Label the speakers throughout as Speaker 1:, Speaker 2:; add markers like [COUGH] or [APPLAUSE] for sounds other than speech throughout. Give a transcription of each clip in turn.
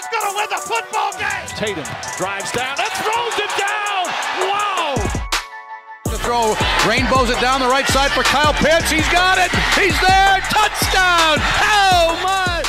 Speaker 1: is going to win the football game.
Speaker 2: Tatum drives down and throws it down. Wow.
Speaker 3: To throw, rainbows it down the right side for Kyle Pitts. He's got it. He's there. Touchdown. Oh my.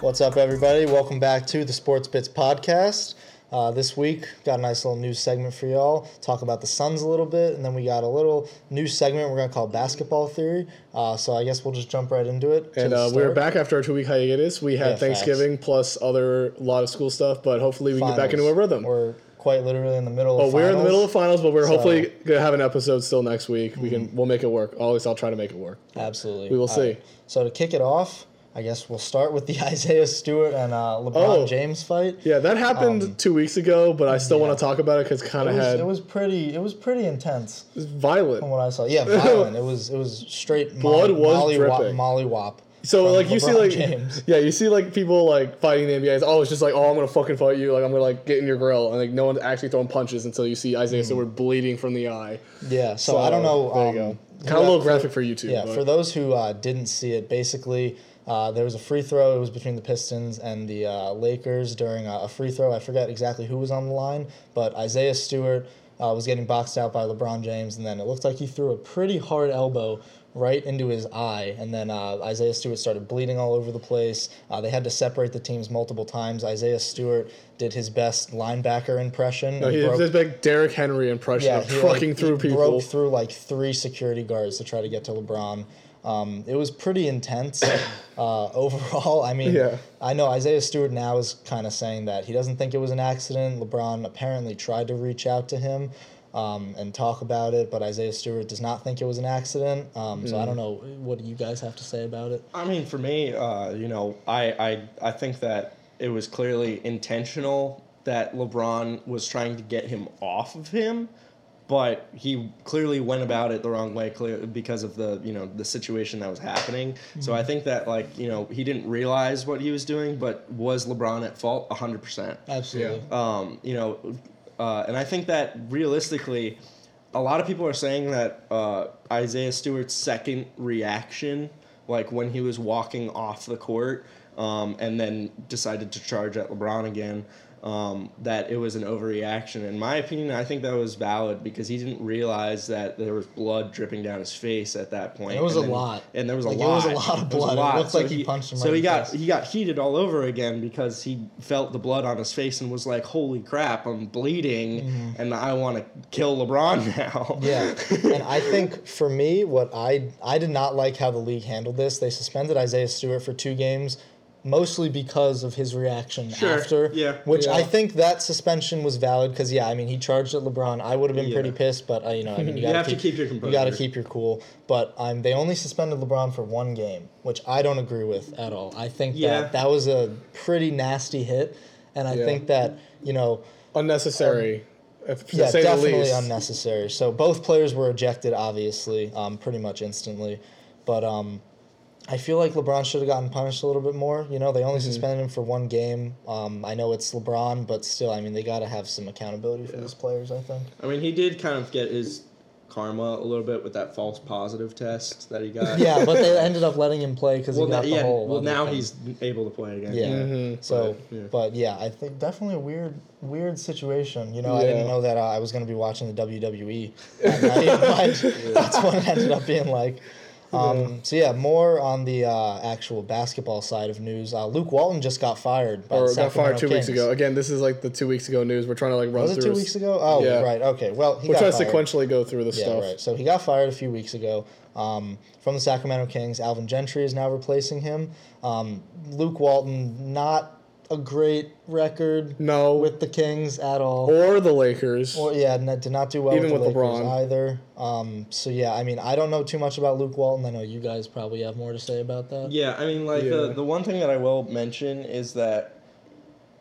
Speaker 4: What's up, everybody? Welcome back to the Sports Bits podcast. Uh, this week, got a nice little news segment for y'all. Talk about the Suns a little bit, and then we got a little news segment we're gonna call basketball theory. Uh, so I guess we'll just jump right into it.
Speaker 5: And uh, we're back after our two week hiatus. We had
Speaker 4: Yeah,
Speaker 5: Thanksgiving plus other lot of school stuff, but hopefully we can get back into a rhythm.
Speaker 4: We're quite literally in the middle.
Speaker 5: Oh, we're in the middle of finals, but we're
Speaker 4: So- Mm-hmm.
Speaker 5: hopefully gonna have an episode still next week. We can we'll make it work. Always, I'll try to make it work.
Speaker 4: Absolutely.
Speaker 5: We will
Speaker 4: All
Speaker 5: see.
Speaker 4: So to kick it off, I guess we'll start with the [LAUGHS] Isaiah Stewart and uh, LeBron
Speaker 5: Oh.
Speaker 4: James fight.
Speaker 5: Yeah, that happened two weeks ago, but I still want to talk about it because kind
Speaker 4: Um, It
Speaker 5: of
Speaker 4: was,
Speaker 5: had
Speaker 4: it was pretty. It was pretty intense
Speaker 5: violent.
Speaker 4: from what I saw. Yeah, violent. it was. It was straight. [LAUGHS]
Speaker 5: Blood
Speaker 4: molly,
Speaker 5: was
Speaker 4: molly
Speaker 5: dripping.
Speaker 4: molly wop.
Speaker 5: So like you see like
Speaker 4: James. [LAUGHS]
Speaker 5: yeah you see like people like fighting the NBA. It's, oh, it's just like oh I'm gonna fucking fight you. Like I'm gonna like get in your grill and like no one's actually throwing punches until you see Isaiah Stewart bleeding from the eye.
Speaker 4: Yeah. So, I don't know.
Speaker 5: There
Speaker 4: um,
Speaker 5: you go.
Speaker 4: who
Speaker 5: Kind of a little graphic for YouTube.
Speaker 4: Yeah,
Speaker 5: but-
Speaker 4: for those who uh, didn't see it, basically uh, there was a free throw. It was between the Pistons and the uh, Lakers during a, a free throw. I forget exactly who was on the line, but Isaiah Stewart uh, was getting boxed out by LeBron James, and then it looked like he threw a pretty hard elbow right into his eye, and then uh, Isaiah Stewart started bleeding all over the place. Uh, they had to separate the teams multiple times. Isaiah Stewart did his best linebacker impression.
Speaker 5: No, he
Speaker 4: broke-
Speaker 5: did this big Derrick Henry impression
Speaker 4: yeah,
Speaker 5: of
Speaker 4: he,
Speaker 5: trucking
Speaker 4: like,
Speaker 5: through
Speaker 4: he
Speaker 5: people.
Speaker 4: broke through like three security guards to try to get to LeBron. Um, it was pretty intense [COUGHS] uh, overall. I mean,
Speaker 5: Yeah.
Speaker 4: I know Isaiah Stewart now is kind of saying that he doesn't think it was an accident. LeBron apparently tried to reach out to him um, and talk about it, but Isaiah Stewart does not think it was an accident. Um, So
Speaker 5: Mm.
Speaker 4: I don't know. What do you guys have to say about it?
Speaker 6: I mean, for me, uh, you know, I, I I think that it was clearly intentional that LeBron was trying to get him off of him, but he clearly went about it the wrong way, clear because of the you know the situation that was happening. So I think that like you know he didn't realize what he was doing, but was LeBron at fault? hundred percent.
Speaker 4: Absolutely.
Speaker 6: Um, you know, uh, and I think that realistically, a lot of people are saying that uh, Isaiah Stewart's second reaction, like when he was walking off the court um, and then decided to charge at LeBron again, um, that it was an overreaction. In my opinion, I think that was valid because he didn't realize that there was blood dripping down his face at that point.
Speaker 4: It was
Speaker 6: And
Speaker 4: a
Speaker 6: then-
Speaker 4: lot.
Speaker 6: and there was a
Speaker 4: Like, it
Speaker 6: lot.
Speaker 4: was a lot of
Speaker 6: a
Speaker 4: blood. It
Speaker 6: lot.
Speaker 4: looked like he punched him
Speaker 6: So
Speaker 4: right
Speaker 6: he got
Speaker 4: face.
Speaker 6: he got heated all over again because he felt the blood on his face and was like, "Holy crap, I'm bleeding, and I want to kill LeBron [LAUGHS] now."
Speaker 4: Mm-hmm. Yeah, [LAUGHS] and I think for me, what I I did not like how the league handled this. They suspended Isaiah Stewart for two games, mostly because of his reaction
Speaker 6: Sure,
Speaker 4: after.
Speaker 6: yeah,
Speaker 4: which I think that suspension was valid because yeah, I mean he charged at LeBron. I would have been
Speaker 6: Yeah.
Speaker 4: pretty pissed, but uh, you know, I mean you, [LAUGHS]
Speaker 6: You
Speaker 4: gotta
Speaker 6: have to keep your
Speaker 4: You got to keep your cool. But um, they only suspended LeBron for one game, which I don't agree with at all. I think
Speaker 6: Yeah.
Speaker 4: that that was a pretty nasty hit, and I
Speaker 5: Yeah.
Speaker 4: think that you know.
Speaker 5: unnecessary. if,
Speaker 4: Yeah, definitely
Speaker 5: least.
Speaker 4: unnecessary. So both players were ejected, obviously, um, pretty much instantly. But um, I feel like LeBron should have gotten punished a little bit more. You know, they
Speaker 5: Mm-hmm.
Speaker 4: only suspended him for one game. Um, I know it's LeBron, but still, I mean, they got to have some accountability for these players. I think.
Speaker 6: I mean, he did kind of get his karma a little bit with that false positive test that he got.
Speaker 4: Yeah, but they [LAUGHS] ended up letting him play because
Speaker 6: Well,
Speaker 4: he got
Speaker 6: na-
Speaker 4: the
Speaker 6: yeah.
Speaker 4: whole.
Speaker 6: Well, now
Speaker 4: thing.
Speaker 6: he's able to play again.
Speaker 4: Yeah.
Speaker 5: Mhm.
Speaker 4: So,
Speaker 6: But, yeah.
Speaker 4: but yeah, I think definitely a weird, weird situation. You know, I didn't know that uh, I was going to be watching the WWE. That [LAUGHS] night, but [LAUGHS] that's what it ended up being like. Um, so yeah, more on the uh, actual basketball side of news. Uh, Luke Walton just got fired. By
Speaker 5: Or got fired two weeks ago. Again, this is like the two weeks ago news. We're trying to like run
Speaker 4: Was it
Speaker 5: through.
Speaker 4: two weeks ago? Oh,
Speaker 5: Yeah.
Speaker 4: right. Okay. Well, he
Speaker 5: We're trying to sequentially go through the
Speaker 4: Yeah,
Speaker 5: stuff.
Speaker 4: right. So he got fired a few weeks ago um, from the Sacramento Kings. Alvin Gentry is now replacing him. Um, Luke Walton, not a great record
Speaker 5: No.
Speaker 4: with the Kings at all.
Speaker 5: Or the Lakers.
Speaker 4: Well, yeah, n- did not do well
Speaker 5: Even
Speaker 4: with the
Speaker 5: with
Speaker 4: Lakers
Speaker 5: LeBron.
Speaker 4: either. Um, so yeah, I mean, I don't know too much about Luke Walton. I know you guys probably have more to say about that.
Speaker 6: Yeah, I mean, like
Speaker 5: Yeah.
Speaker 6: the the one thing that I will mention is that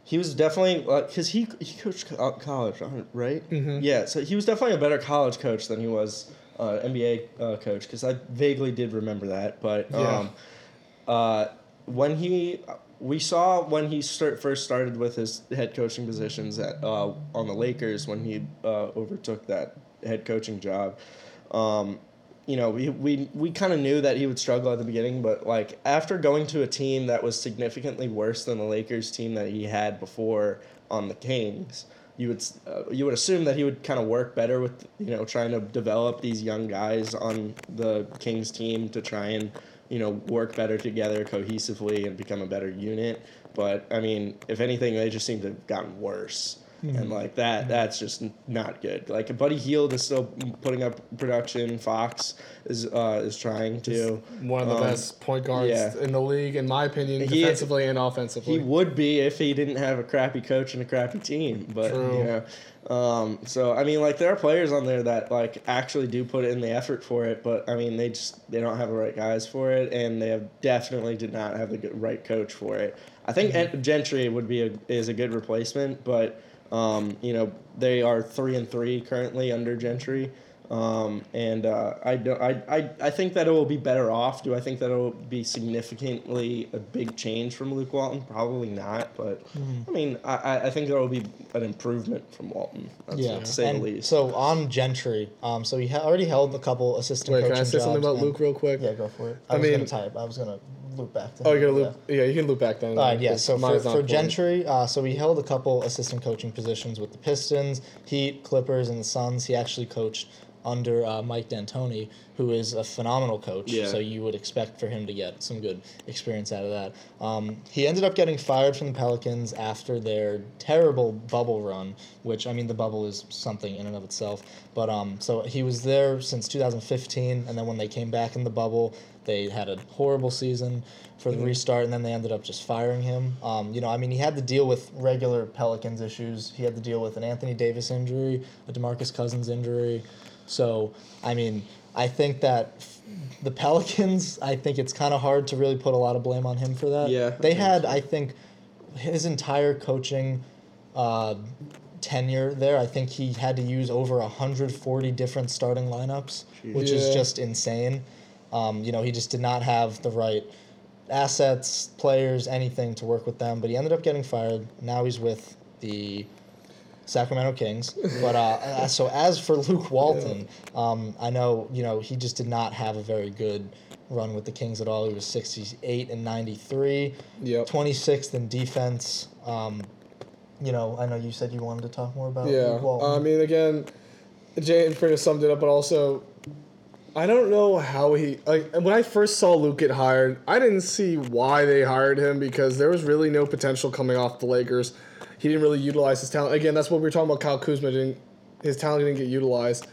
Speaker 6: he was definitely because he he coached co- uh, college, uh, right? Mm-hmm. Yeah, so he was definitely a better college coach than he was uh, NBA uh, coach because I vaguely did remember that. But
Speaker 5: Yeah.
Speaker 6: um, uh, when he we saw when he start, first started with his head coaching positions at uh, on the Lakers when he uh, overtook that head coaching job. Um, you know, we we, we kind of knew that he would struggle at the beginning, but like after going to a team that was significantly worse than the Lakers team that he had before on the Kings, you would uh, you would assume that he would kind of work better with you know trying to develop these young guys on the Kings team to try and you know work better together cohesively and become a better unit. But I mean, if anything, they just seem to have gotten worse. And like that, that's just not good. Like Buddy Hield is still putting up production. Fox is uh, is trying to.
Speaker 5: One of the
Speaker 6: Um,
Speaker 5: best point guards
Speaker 6: yeah.
Speaker 5: in the league, in my opinion,
Speaker 6: He-
Speaker 5: defensively and offensively.
Speaker 6: He would be if he didn't have a crappy coach and a crappy team. But
Speaker 5: True.
Speaker 6: you know, um, so I mean, like there are players on there that like actually do put in the effort for it. But I mean, they just they don't have the right guys for it, and they have definitely did not have the good, right coach for it. I think
Speaker 5: Mm-hmm.
Speaker 6: Gentry would be a is a good replacement, but um, you know they are three and three currently under Gentry. Um, and uh, I, don't, I, I, I think that it will be better off. Do I think that it will be significantly a big change from Luke Walton? Probably not. But I mean, I, I- I think there will be an improvement from Walton. That's
Speaker 4: Yeah,
Speaker 6: to say
Speaker 4: and
Speaker 6: the least.
Speaker 4: so on Gentry, um, so he ha- already held a couple assistant
Speaker 5: Wait,
Speaker 4: coaching
Speaker 5: can I say something about
Speaker 4: and-
Speaker 5: Luke real quick?
Speaker 4: Yeah, go for it. I,
Speaker 5: I
Speaker 4: was gonna
Speaker 5: mean-
Speaker 4: type. I was gonna loop back to.
Speaker 5: Oh, you gotta loop. Yeah, you can loop back then.
Speaker 4: All right, yeah. So for, for. Gentry, uh, so he held a couple assistant coaching positions with the Pistons, Heat, Clippers, and the Suns. He actually coached under uh, Mike D'Antoni, who is a phenomenal coach.
Speaker 6: Yeah.
Speaker 4: So you would expect for him to get some good experience out of that. Um, he ended up getting fired from the Pelicans after their terrible bubble run, which I mean the bubble is something in and of itself. But um, so he was there since 2015, and then when they came back in the bubble, they had a horrible season for the restart, and then they ended up just firing him. Um, you know, I mean, he had to deal with regular Pelicans issues. He had to deal with an Anthony Davis injury, a DeMarcus Cousins injury. So, I mean, I think that f- the Pelicans, I think it's kind of hard to really put a lot of blame on him for that.
Speaker 6: Yeah,
Speaker 4: They
Speaker 6: think
Speaker 4: had,
Speaker 6: so.
Speaker 4: I think, his entire coaching uh, tenure there, I think he had to use over 140 different starting lineups, which is just insane. Um, you know, he just did not have the right assets, players, anything to work with them. But he ended up getting fired. Now he's with the Sacramento Kings. But uh, [LAUGHS] so as for Luke Walton, um, I know you know he just did not have a very good run with the Kings at all. He was 68 and 93,
Speaker 5: Yep.
Speaker 4: 26th in defense. Um, you know, I know you said you wanted to talk more about
Speaker 5: Yeah.
Speaker 4: Luke Walton.
Speaker 5: I mean, again, Jay pretty summed it up, but also, I don't know how he like. When I first saw Luke get hired, I didn't see why they hired him because there was really no potential coming off the Lakers. He didn't really utilize his talent. Again, that's what we were talking about. Kyle Kuzma didn't. His talent didn't get utilized.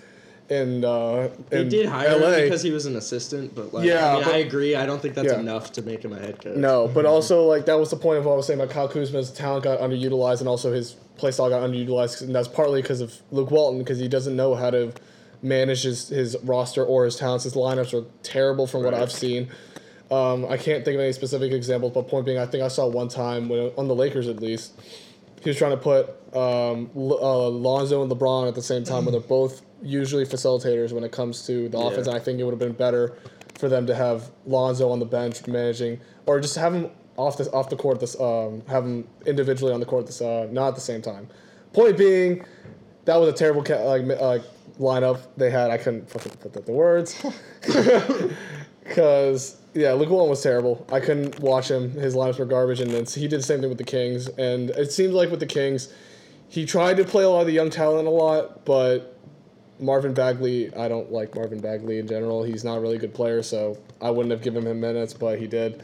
Speaker 5: And uh,
Speaker 6: they did hire
Speaker 5: LA.
Speaker 6: him because he was an assistant, but like,
Speaker 5: Yeah,
Speaker 6: I mean,
Speaker 5: but-
Speaker 6: I agree. I don't think that's
Speaker 5: Yeah.
Speaker 6: enough to make him a head coach.
Speaker 5: No, but also like that was the point of what I was saying about Kyle Kuzma's talent got underutilized, and also his play style got underutilized, and that's partly because of Luke Walton because he doesn't know how to manage his, his roster or his talents. His lineups are terrible from what I've seen. Um, I can't think of any specific examples, but point being, I think I saw one time when on the Lakers at least, he was trying to put um, L- uh, Lonzo and LeBron at the same time where they're both usually facilitators when it comes to the offense. And I think it would have been better for them to have Lonzo on the bench managing, or just have him off the off the court. This um, have him individually on the court. This uh, not at the same time. Point being, that was a terrible ca- like uh, lineup they had. I couldn't fucking put the, the words. [LAUGHS] Because yeah, Luke was terrible. I couldn't watch him. His lineups were garbage, and then he did the same thing with the Kings. And it seems like with the Kings, he tried to play a lot of the young talent a lot, but Marvin Bagley, I don't like Marvin Bagley in general. He's not a really good player, so I wouldn't have given him minutes, but he did.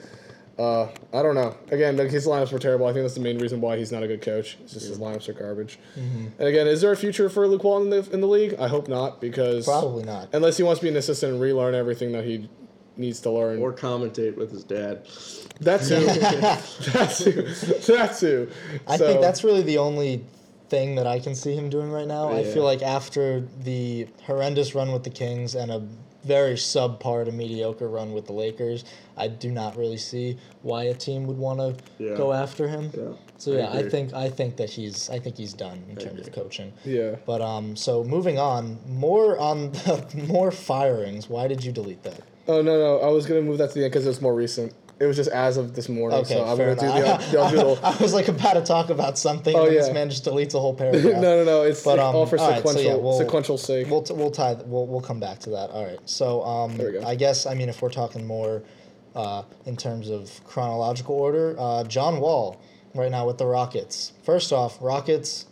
Speaker 5: Uh, I don't know. Again, like, his lineups were terrible. I think that's the main reason why he's not a good coach. It's just his lineups are garbage. And again, is there a future for Luke Walton in the, in the league? I hope not, because
Speaker 4: Probably not.
Speaker 5: unless he wants to be an assistant and relearn everything that he needs to learn.
Speaker 6: Or commentate with his dad.
Speaker 5: That's too. that too. That too.
Speaker 4: I
Speaker 5: So-
Speaker 4: think that's really the only thing that I can see him doing right now. I feel like after the horrendous run with the Kings and a very subpar to mediocre run with the Lakers, I do not really see why a team would want to
Speaker 6: Yeah.
Speaker 4: go after him.
Speaker 6: Yeah,
Speaker 4: So yeah, I,
Speaker 6: agree.
Speaker 4: think I think that he's I think he's done in terms of coaching.
Speaker 5: Yeah.
Speaker 4: But um, so moving on, more on the [LAUGHS] more firings. Why did you delete that?
Speaker 5: Oh no no! I was gonna move that to the end because it's more recent. It was just as of this morning.
Speaker 4: Okay,
Speaker 5: so I'm gonna do
Speaker 4: enough.
Speaker 5: the, the little. [LAUGHS]
Speaker 4: I was like about to talk about something,
Speaker 5: Oh,
Speaker 4: and this
Speaker 5: yeah.
Speaker 4: man just deletes a whole paragraph. [LAUGHS]
Speaker 5: no, no. No! It's
Speaker 4: But, um,
Speaker 5: all for sequential.
Speaker 4: all right, so,
Speaker 5: sequential,
Speaker 4: yeah, we'll-
Speaker 5: sequential sake.
Speaker 4: We'll, t- we'll tie. th- We'll, we'll come back to that. All right. So um,
Speaker 5: There we go.
Speaker 4: I guess I mean if we're talking more uh, in terms of chronological order, uh, John Wall right now with the Rockets. First off, Rockets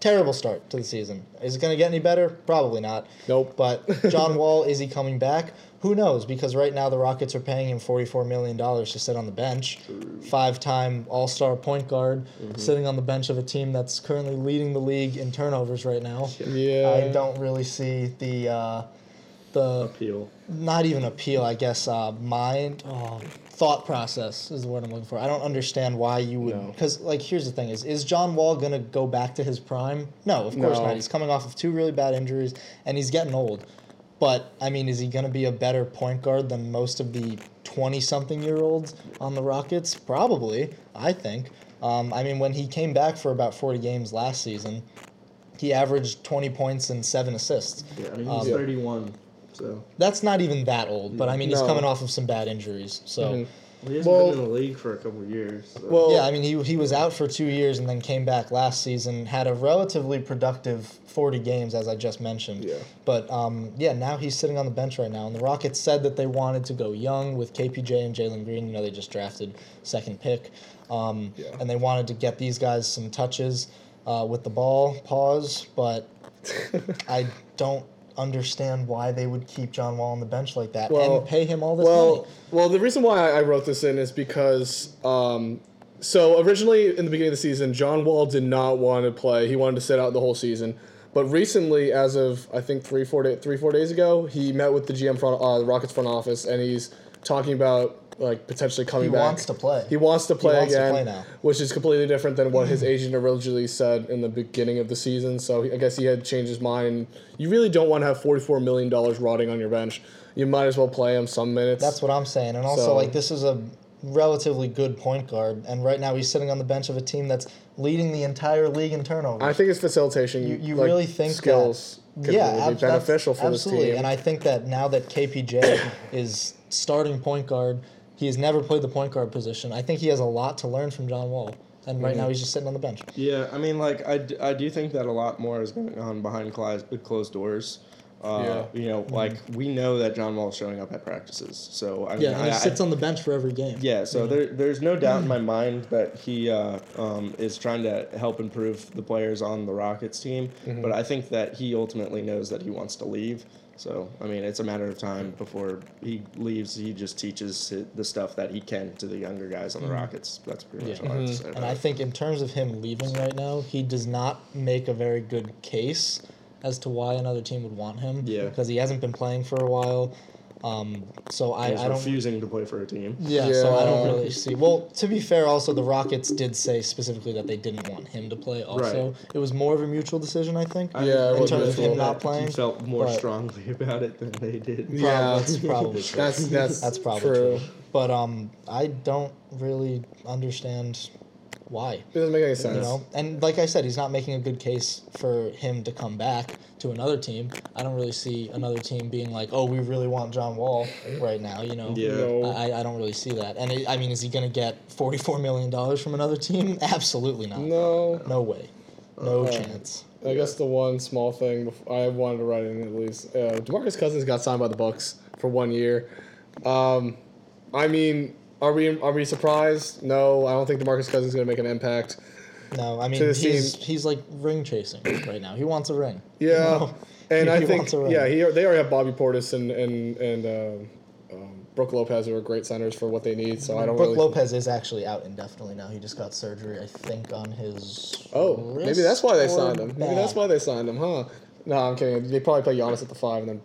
Speaker 4: terrible start to the season. Is it going to get any better? Probably not.
Speaker 5: Nope.
Speaker 4: But [LAUGHS] John Wall is he coming back? Who knows? Because right now the Rockets are paying him forty-four million dollars to sit on the bench, five-time All-Star point guard, sitting on the bench of a team that's currently leading the league in turnovers right now.
Speaker 5: yeah.
Speaker 4: I don't really see the uh, the
Speaker 6: Appeal.
Speaker 4: not even appeal. I guess uh, mind oh, thought process is the word I'm looking for. I don't understand why you would
Speaker 5: No.
Speaker 4: because like here's the thing: is is John Wall gonna go back to his prime? No, of course
Speaker 5: No.
Speaker 4: not. He's coming off of two really bad injuries and he's getting old. But I mean, is he gonna be a better point guard than most of the twenty-something year olds on the Rockets? Probably, I think. Um, I mean, when he came back for about forty games last season, he averaged twenty points and seven assists.
Speaker 6: Yeah, I mean he's
Speaker 4: Um,
Speaker 6: 31, so
Speaker 4: That's not even that old, but I mean, he's
Speaker 5: No.
Speaker 4: coming off of some bad injuries. So,
Speaker 5: Mhm.
Speaker 6: he hasn't
Speaker 5: Well-
Speaker 6: been in the league for a couple of years. So.
Speaker 5: Well,
Speaker 4: yeah, I mean, he, he was out for two years and then came back last season, had a relatively productive 40 games, as I just mentioned.
Speaker 5: Yeah.
Speaker 4: But um, yeah, now he's sitting on the bench right now. And the Rockets said that they wanted to go young with KPJ and Jalen Green. You know, they just drafted second pick. Um,
Speaker 5: Yeah.
Speaker 4: And they wanted to get these guys some touches uh, with the ball, pause, but [LAUGHS] I don't understand why they would keep John Wall on the bench like that
Speaker 5: Well-
Speaker 4: and pay him all this
Speaker 5: well,
Speaker 4: money.
Speaker 5: well, the reason why I wrote this in is because um, so originally in the beginning of the season, John Wall did not want to play. He wanted to sit out the whole season. But recently, as of I think three four day, three four days ago, he met with the GM front, uh, the Rockets front office, and he's talking about like potentially coming
Speaker 4: He
Speaker 5: back.
Speaker 4: He wants to play.
Speaker 5: He wants to play
Speaker 4: wants to
Speaker 5: again,
Speaker 4: play now.
Speaker 5: which is completely different than what his mm. agent originally said in the beginning of the season. So I guess he had changed his mind. You really don't want to have forty-four million dollars rotting on your bench. You might as well play him some minutes.
Speaker 4: That's what I'm saying. And also,
Speaker 5: So-
Speaker 4: like, this is a relatively good point guard. And right now, he's sitting on the bench of a team that's leading the entire league in turnovers.
Speaker 5: I think his facilitation.
Speaker 4: you, you
Speaker 5: like,
Speaker 4: really think
Speaker 5: skills
Speaker 4: that,
Speaker 5: could
Speaker 4: yeah,
Speaker 5: really
Speaker 4: ab-
Speaker 5: beneficial for
Speaker 4: absolutely.
Speaker 5: this team.
Speaker 4: And I think that now that KPJ [COUGHS] is starting point guard, he has never played the point guard position. I think he has a lot to learn from John Wall. And right
Speaker 5: Mm-hmm.
Speaker 4: now, he's just sitting on the bench.
Speaker 6: Yeah, I mean, like I, d- I do think that a lot more is going on behind closed closed doors. Uh, You know, like we know that John Wall's showing up at practices, so I mean,
Speaker 4: Yeah, he
Speaker 6: I,
Speaker 4: sits
Speaker 6: I,
Speaker 4: on the bench for every game.
Speaker 6: yeah. So there, there's no doubt in my mind that he uh, um, is trying to help improve the players on the Rockets team. But I think that he ultimately knows that he wants to leave. So I mean, it's a matter of time before he leaves. He just teaches the stuff that he can to the younger guys on the mm-hmm. Rockets. That's pretty much
Speaker 4: Yeah.
Speaker 6: all I have to mm-hmm. say.
Speaker 4: And I think in terms of him leaving right now, he does not make a very good case as to why another team would want him.
Speaker 6: Yeah.
Speaker 4: Because he hasn't been playing for a while. Um, so I,
Speaker 6: He's
Speaker 4: I don't.
Speaker 6: refusing to play for a team.
Speaker 4: Yeah, so I don't really see. Well, to be fair, also the Rockets did say specifically that they didn't want him to play. Also,
Speaker 6: Right.
Speaker 4: it was more of a mutual decision, I think.
Speaker 5: Yeah,
Speaker 4: in terms of him not
Speaker 6: He
Speaker 4: playing.
Speaker 6: felt more
Speaker 4: but-
Speaker 6: strongly [LAUGHS] about it than they did.
Speaker 5: Yeah.
Speaker 4: that's probably true.
Speaker 5: That's that's
Speaker 4: That's probably
Speaker 5: true.
Speaker 4: true. But um, I don't really understand why.
Speaker 5: It doesn't make any sense.
Speaker 4: You know, and like I said, he's not making a good case for him to come back to another team. I don't really see another team being like, "Oh, we really want John Wall right now." You know,
Speaker 6: Yeah.
Speaker 5: No.
Speaker 4: I, I don't really see that. And it, I mean, is he going to get forty-four million dollars from another team? [LAUGHS] Absolutely not.
Speaker 5: No.
Speaker 4: No way. No
Speaker 5: Uh,
Speaker 4: chance.
Speaker 5: I guess the one small thing I wanted to write in at least, uh, Demarcus Cousins got signed by the Bucks for one year. Um, I mean, are we are we surprised? No, I don't think Demarcus Cousins is going to make an impact.
Speaker 4: No, I mean, he's
Speaker 5: team.
Speaker 4: he's like ring chasing [CLEARS THROAT] right now. He wants a ring. [LAUGHS]
Speaker 5: Yeah,
Speaker 4: You know?
Speaker 5: and
Speaker 4: He
Speaker 5: I think
Speaker 4: a ring.
Speaker 5: yeah, he they already have Bobby Portis and and and um, um, Brook Lopez who are great centers for what they need. So I don't
Speaker 4: Brook
Speaker 5: really.
Speaker 4: Lopez is actually out indefinitely now. He just got surgery, I think, on his.
Speaker 5: Oh, maybe that's why they signed him. Maybe that's why they signed him, huh? No, I'm kidding. They probably play Giannis at the five and then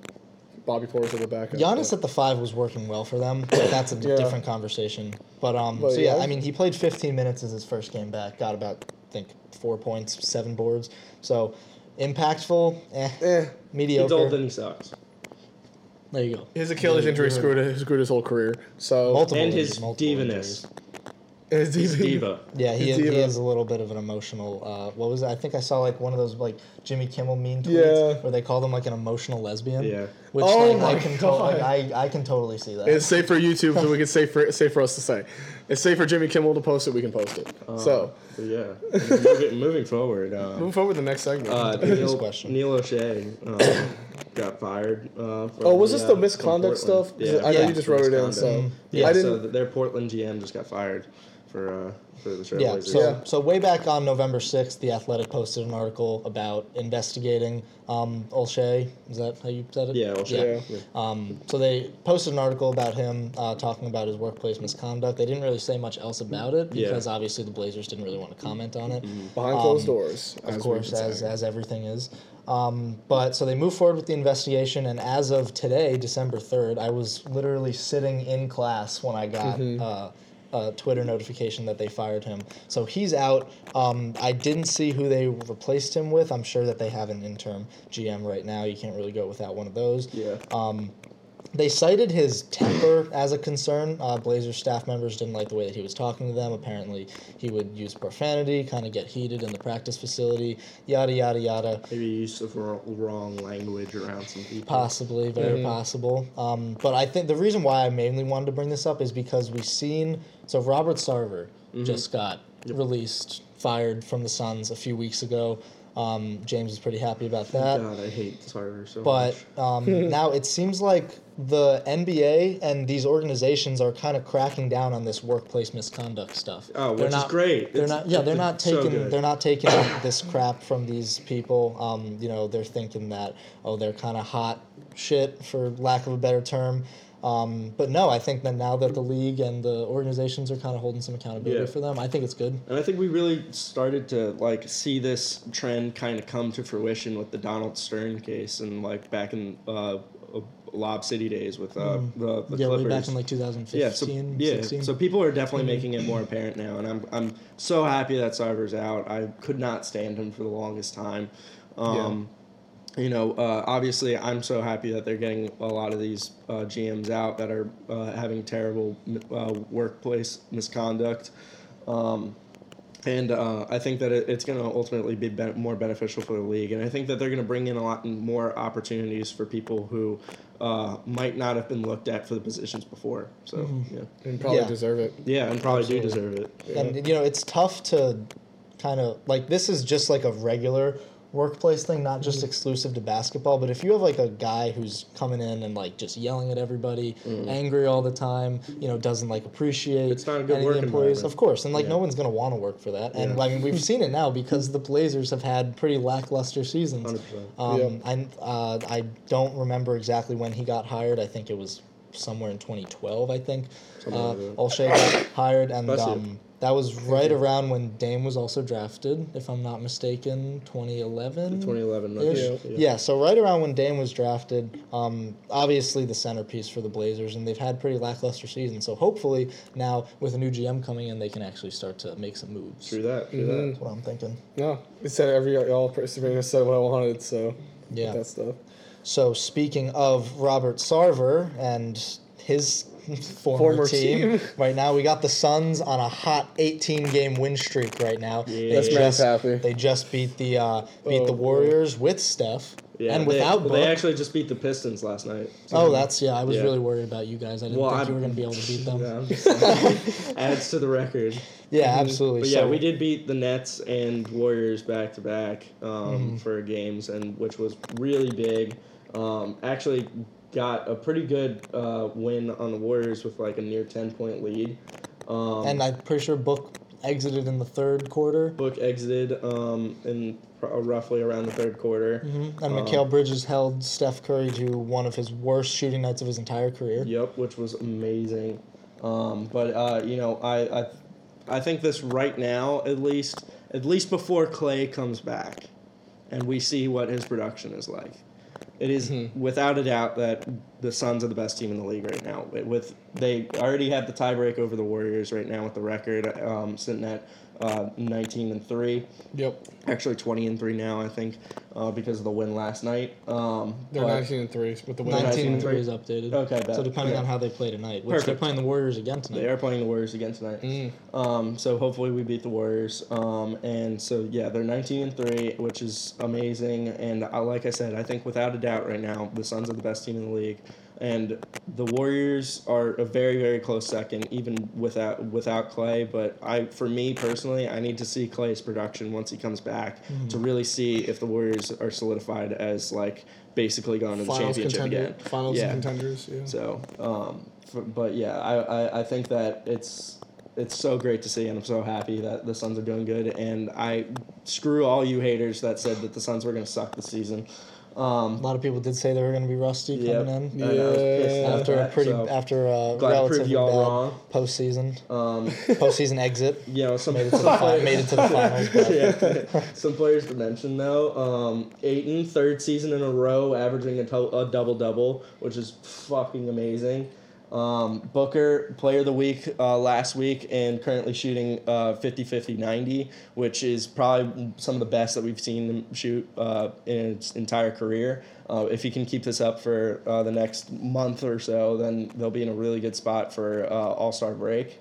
Speaker 5: Bobby Portis at the back. end.
Speaker 4: Giannis at the five was working well for them, but that's a [COUGHS]
Speaker 5: Yeah.
Speaker 4: different conversation. But um,
Speaker 5: But
Speaker 4: so yeah,
Speaker 5: yeah.
Speaker 4: I mean, he played 15 minutes as his first game back, got about I think four points, seven boards. So impactful, eh,
Speaker 5: Eh,
Speaker 6: He's old and he sucks.
Speaker 4: there you go.
Speaker 5: his Achilles injury
Speaker 4: you heard
Speaker 5: screwed screwed his whole career. So
Speaker 4: multiple
Speaker 6: And
Speaker 4: injuries,
Speaker 6: his
Speaker 4: multiple
Speaker 6: divanness.
Speaker 4: injuries.
Speaker 5: It's
Speaker 6: It's
Speaker 5: even-
Speaker 6: diva.
Speaker 4: Yeah, he is, he
Speaker 5: Diva.
Speaker 4: is a little bit of an emotional. Uh, what was it? I think I saw like one of those like Jimmy Kimmel mean tweets
Speaker 5: Yeah.
Speaker 4: where they call them like an emotional lesbian.
Speaker 6: Yeah.
Speaker 4: Which
Speaker 5: Oh
Speaker 4: like, I
Speaker 5: my
Speaker 4: can to- like,
Speaker 5: God.
Speaker 4: I, I can totally see that.
Speaker 5: It's safe for YouTube, so we can safe for safe for us to say. It's safe for Jimmy Kimmel to post it. We can post it. so
Speaker 6: yeah. moving, moving forward. Uh,
Speaker 5: move forward to the next segment.
Speaker 6: uh,
Speaker 4: Next
Speaker 6: Neil,
Speaker 4: question.
Speaker 6: Neil Olshey um, got fired. Uh, from
Speaker 5: oh, was
Speaker 6: the,
Speaker 5: this
Speaker 6: uh,
Speaker 5: the misconduct stuff?
Speaker 6: Yeah,
Speaker 5: I know
Speaker 4: Yeah.
Speaker 5: you just wrote it in,
Speaker 6: misconduct.
Speaker 5: so
Speaker 6: Yeah,
Speaker 5: I
Speaker 6: so
Speaker 5: didn't.
Speaker 6: th- their Portland GM just got fired for uh, for the Trailblazers.
Speaker 4: Yeah. So,
Speaker 5: Yeah.
Speaker 4: so way back on November sixth, the Athletic posted an article about investigating um, Olshey. Is that how you said it?
Speaker 6: Yeah, Olshey.
Speaker 5: Yeah.
Speaker 4: Um, so they posted an article about him uh, talking about his workplace misconduct. They didn't really say much else about it
Speaker 6: Yeah.
Speaker 4: because obviously the Blazers didn't really want to comment on it.
Speaker 5: behind closed
Speaker 4: um,
Speaker 5: doors.
Speaker 4: Of
Speaker 5: as
Speaker 4: course, as as everything is. Um, but so they moved forward with the investigation, and as of today, December third, I was literally sitting in class when I got.
Speaker 5: Mm-hmm.
Speaker 4: Uh, a Twitter notification that they fired him. So he's out. Um, I didn't see who they replaced him with. I'm sure that they have an interim GM right now. You can't really go without one of those.
Speaker 6: Yeah.
Speaker 4: Um, they cited his temper as a concern. Uh, Blazers staff members didn't like the way that he was talking to them. Apparently, he would use profanity, kind of get heated in the practice facility, yada, yada, yada.
Speaker 6: Maybe use of wrong, wrong language around some people.
Speaker 4: Possibly, very possible. Um, but I think the reason why I mainly wanted to bring this up is because we've seen. So Robert Sarver just got released, fired from the Suns a few weeks ago. Um, James is pretty happy about that.
Speaker 6: God, I hate Sarver so
Speaker 4: But
Speaker 6: much.
Speaker 4: um, [LAUGHS] now it seems like the NBA and these organizations are kind of cracking down on this workplace misconduct stuff.
Speaker 6: Oh,
Speaker 4: They're
Speaker 6: which is
Speaker 4: not-
Speaker 6: great.
Speaker 4: They're
Speaker 6: It's-
Speaker 4: not. Yeah, they're not taking.
Speaker 6: good.
Speaker 4: they're not taking [COUGHS] this crap from these people. Um, you know, they're thinking that oh, they're kind of hot shit for lack of a better term. Um, but no, I think that now that the league and the organizations are kind of holding some accountability
Speaker 6: Yeah.
Speaker 4: for them, I think it's good.
Speaker 6: And I think we really started to like see this trend kind of come to fruition with the Donald Stern case and like back in uh, uh, Lob City days with uh, the, the
Speaker 4: Mm. yeah,
Speaker 6: Clippers.
Speaker 4: back in like 2015,
Speaker 6: yeah, so, yeah.
Speaker 4: 16.
Speaker 6: So people are definitely making it more apparent now, and I'm I'm so happy that Sarver's out. I could not stand him for the longest time. Um, You know, uh, obviously, I'm so happy that they're getting a lot of these uh, GMs out that are uh, having terrible uh, workplace misconduct. Um, and uh, I think that it, it's going to ultimately be, ben- more beneficial for the league. And I think that they're going to bring in a lot more opportunities for people who uh, might not have been looked at for the positions before. So, yeah.
Speaker 5: and probably
Speaker 4: Yeah.
Speaker 5: deserve it.
Speaker 6: Yeah, and probably do deserve it.
Speaker 4: And you know, it's tough to kind of like this is just like a regular workplace thing, not just
Speaker 6: Mm-hmm.
Speaker 4: exclusive to basketball. But if you have like a guy who's coming in and like just yelling at everybody, angry all the time, you know, doesn't like appreciate
Speaker 6: Mm. It's not a good
Speaker 4: any
Speaker 6: work
Speaker 4: of the employees, of course, and like no one's gonna want to work for that. And
Speaker 6: Yeah.
Speaker 4: I mean, we've [LAUGHS] seen it now because the Blazers have had pretty lackluster seasons.
Speaker 6: 100%.
Speaker 4: Um,
Speaker 5: Yeah.
Speaker 4: I uh, I don't remember exactly when he got hired. I think it was somewhere in 2012. I think uh,
Speaker 6: like that.
Speaker 4: Olshey got hired, and um, that was right around when Dame was also drafted, if I'm not mistaken, 2011.
Speaker 6: 2011,
Speaker 4: -ish.
Speaker 6: yeah.
Speaker 4: Yeah. so right around when Dame was drafted, um, obviously the centerpiece for the Blazers, and they've had pretty lackluster seasons. So hopefully now with a new GM coming in, they can actually start to make some moves.
Speaker 6: True that. True
Speaker 5: Mm-hmm.
Speaker 4: That's what I'm thinking.
Speaker 5: No, it said every y'all pretty much said what I wanted. So
Speaker 4: Yeah.
Speaker 5: that stuff.
Speaker 4: So speaking of Robert Sarver and his [LAUGHS] former,
Speaker 5: Former
Speaker 4: team,
Speaker 5: team. [LAUGHS]
Speaker 4: right now we got the Suns on a hot 18 game win streak right now. They
Speaker 5: That's
Speaker 4: just,
Speaker 5: happy.
Speaker 4: They just beat the uh, beat
Speaker 5: Oh,
Speaker 4: the
Speaker 5: boy.
Speaker 4: Warriors with Steph
Speaker 6: Yeah,
Speaker 4: and
Speaker 6: they-
Speaker 4: without
Speaker 6: well. They actually just beat the Pistons last night.
Speaker 4: oh, that's yeah. I was
Speaker 6: Yeah.
Speaker 4: really worried about you guys. I didn't
Speaker 6: Well,
Speaker 4: think
Speaker 6: I'm-
Speaker 4: you were going to be able to beat them.
Speaker 6: Yeah,
Speaker 4: Yeah,
Speaker 6: I'm just saying. [LAUGHS] adds to the record.
Speaker 4: Yeah, absolutely.
Speaker 6: But yeah,
Speaker 4: So-
Speaker 6: we did beat the Nets and Warriors back to back um,
Speaker 4: Mm-hmm.
Speaker 6: for games, and which was really big. Um, actually, got a pretty good uh, win on the Warriors with like a near ten point lead. Um,
Speaker 4: And I'm pretty sure Book exited in the third quarter.
Speaker 6: Book exited um, in pr- roughly around the third quarter. Mhm.
Speaker 4: And
Speaker 6: Um,
Speaker 4: Bridges held Steph Curry to one of his worst shooting nights of his entire career.
Speaker 6: Yep, which was amazing. Um, but uh, you know, I, I I think this right now, at least, at least before Clay comes back, and we see what his production is like. It is mm-hmm. without a doubt that the Suns are the best team in the league right now. With- With they already have the tiebreak over the Warriors right now with the record um, sitting at uh, 19 and three.
Speaker 5: Yep.
Speaker 6: Actually, 20 and three now, I think, uh, because of the win last night. Um,
Speaker 5: They're 19 and 3 with the win.
Speaker 4: 19 and
Speaker 6: and
Speaker 4: 3 is updated.
Speaker 6: Okay, bet.
Speaker 4: So depending
Speaker 6: Yeah.
Speaker 4: on how they play tonight, which they're playing the Warriors again tonight.
Speaker 6: They are playing the Warriors again tonight.
Speaker 5: Mm.
Speaker 6: Um, so hopefully we beat the Warriors. Um, and so yeah, they're 19 and three, which is amazing. And I, like I said, I think without a doubt right now the Suns are the best team in the league. And the Warriors are a very very close second, even without without Clay. But I, for me personally, I need to see Clay's production once he comes back to really see if the Warriors are solidified as like basically going to the championship
Speaker 5: contender,
Speaker 6: again.
Speaker 5: finals
Speaker 6: yeah.
Speaker 5: contenders. Yeah.
Speaker 6: So, um, for, but yeah, I, I, I think that it's it's so great to see, and I'm so happy that the Suns are doing good. And I screw all you haters that said that the Suns were going to suck this season.
Speaker 4: A
Speaker 6: Um,
Speaker 4: lot of people did say they were going to be rusty
Speaker 6: Yep.
Speaker 4: coming in.
Speaker 5: Yeah.
Speaker 4: After a pretty,
Speaker 6: so,
Speaker 4: after a
Speaker 6: glad to prove
Speaker 4: relatively bad
Speaker 6: wrong.
Speaker 4: postseason,
Speaker 6: Um, [LAUGHS]
Speaker 4: postseason exit.
Speaker 6: you know, some
Speaker 4: Made it to the, fi- made it to the [LAUGHS] finals.
Speaker 6: Yeah. Some players to mention though, um, Ayton, third season in a row, averaging a, to- a double double, which is fucking amazing. Um, Booker, player of the week uh, last week, and currently shooting uh, 50 50 90, which is probably some of the best that we've seen him shoot uh, in his entire career. Uh, if he can keep this up for uh, the next month or so, then they'll be in a really good spot for uh, All Star break.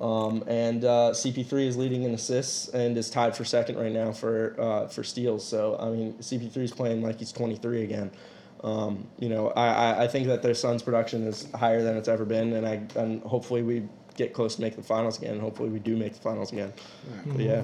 Speaker 6: Um, and uh, CP3 is leading in assists and is tied for second right now for for steals. So I mean, CP3 is playing like he's 23 again. Um, you know, I, I, I think that their Suns production is higher than it's ever been, and I and hopefully we get close to make the finals again. And hopefully we do make the finals again. But yeah,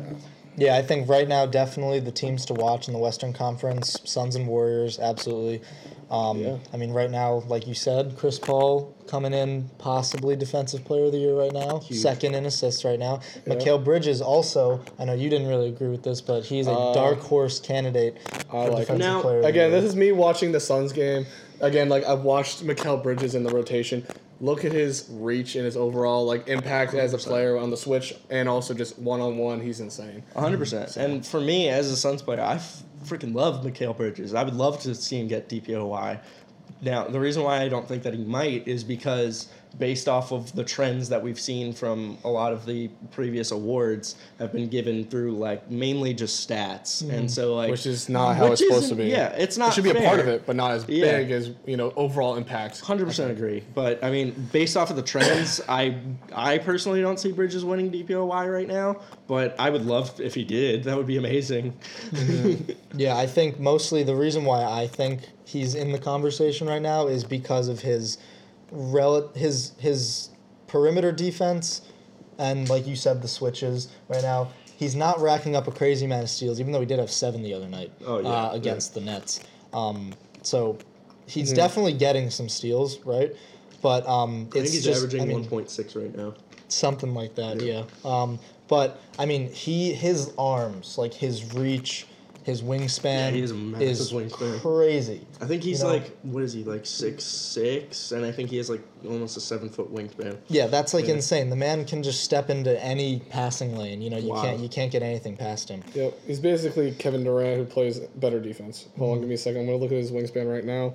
Speaker 4: yeah, I think right now definitely the teams to watch in the Western Conference: Suns and Warriors. Absolutely. Um,
Speaker 5: Yeah.
Speaker 4: I mean, right now, like you said, Chris Paul coming in possibly Defensive Player of the Year right now, second in assists right now. Yeah. Mikal Bridges also. I know you didn't really agree with this, but he's a
Speaker 5: Uh,
Speaker 4: dark horse candidate for
Speaker 5: like
Speaker 4: Defensive
Speaker 6: Now,
Speaker 4: Player of the
Speaker 5: Again, this is me watching the Suns game. Again, like I've watched Mikal Bridges in the rotation. Look at his reach and his overall like impact as a player on the switch, and also just one on one. He's insane.
Speaker 6: 100. percent And for me as a Suns player, I f- freaking love Mikal Bridges. I would love to see him get DPOY. Now, the reason why I don't think that he might is because based off of the trends that we've seen from a lot of the previous awards have been given through like mainly just stats. Mm-hmm. And so like
Speaker 5: Which is not how it's supposed to be.
Speaker 6: yeah, it's not
Speaker 5: It should be a part of it, but not as
Speaker 6: Yeah.
Speaker 5: big as you know overall impact.
Speaker 6: Hundred percent agree, but I mean, based off of the trends, I I personally don't see Bridges winning DPOY right now. But I would love if he did. That would be amazing. Mm-hmm.
Speaker 4: Yeah, I think mostly the reason why I think he's in the conversation right now is because of his rel- his his perimeter defense and like you said the switches right now. He's not racking up a crazy amount of steals, even though he did have seven the other night
Speaker 6: Oh, yeah,
Speaker 4: uh,
Speaker 6: yeah.
Speaker 4: against the Nets. Um, so he's
Speaker 5: Mm-hmm.
Speaker 4: definitely getting some steals, right? But um,
Speaker 6: I
Speaker 4: it's
Speaker 6: think he's
Speaker 4: just,
Speaker 6: averaging
Speaker 4: I mean,
Speaker 6: one point six right now.
Speaker 4: something like that yeah, um, but i mean he his arms like his reach his wingspan
Speaker 6: Yeah, he has a massive
Speaker 4: is
Speaker 6: wingspan.
Speaker 4: crazy
Speaker 6: I think he's
Speaker 4: know-
Speaker 6: like what is he like six six, and I think he has like almost a seven foot wingspan.
Speaker 4: yeah that's like
Speaker 6: Yeah.
Speaker 4: insane the man can just step into any passing lane you know you
Speaker 6: Wow.
Speaker 4: can't you can't get anything past him
Speaker 5: Yep, he's basically Kevin Durant who plays better defense. Hold on, mm-hmm. give me a second. I'm gonna look at his wingspan right now.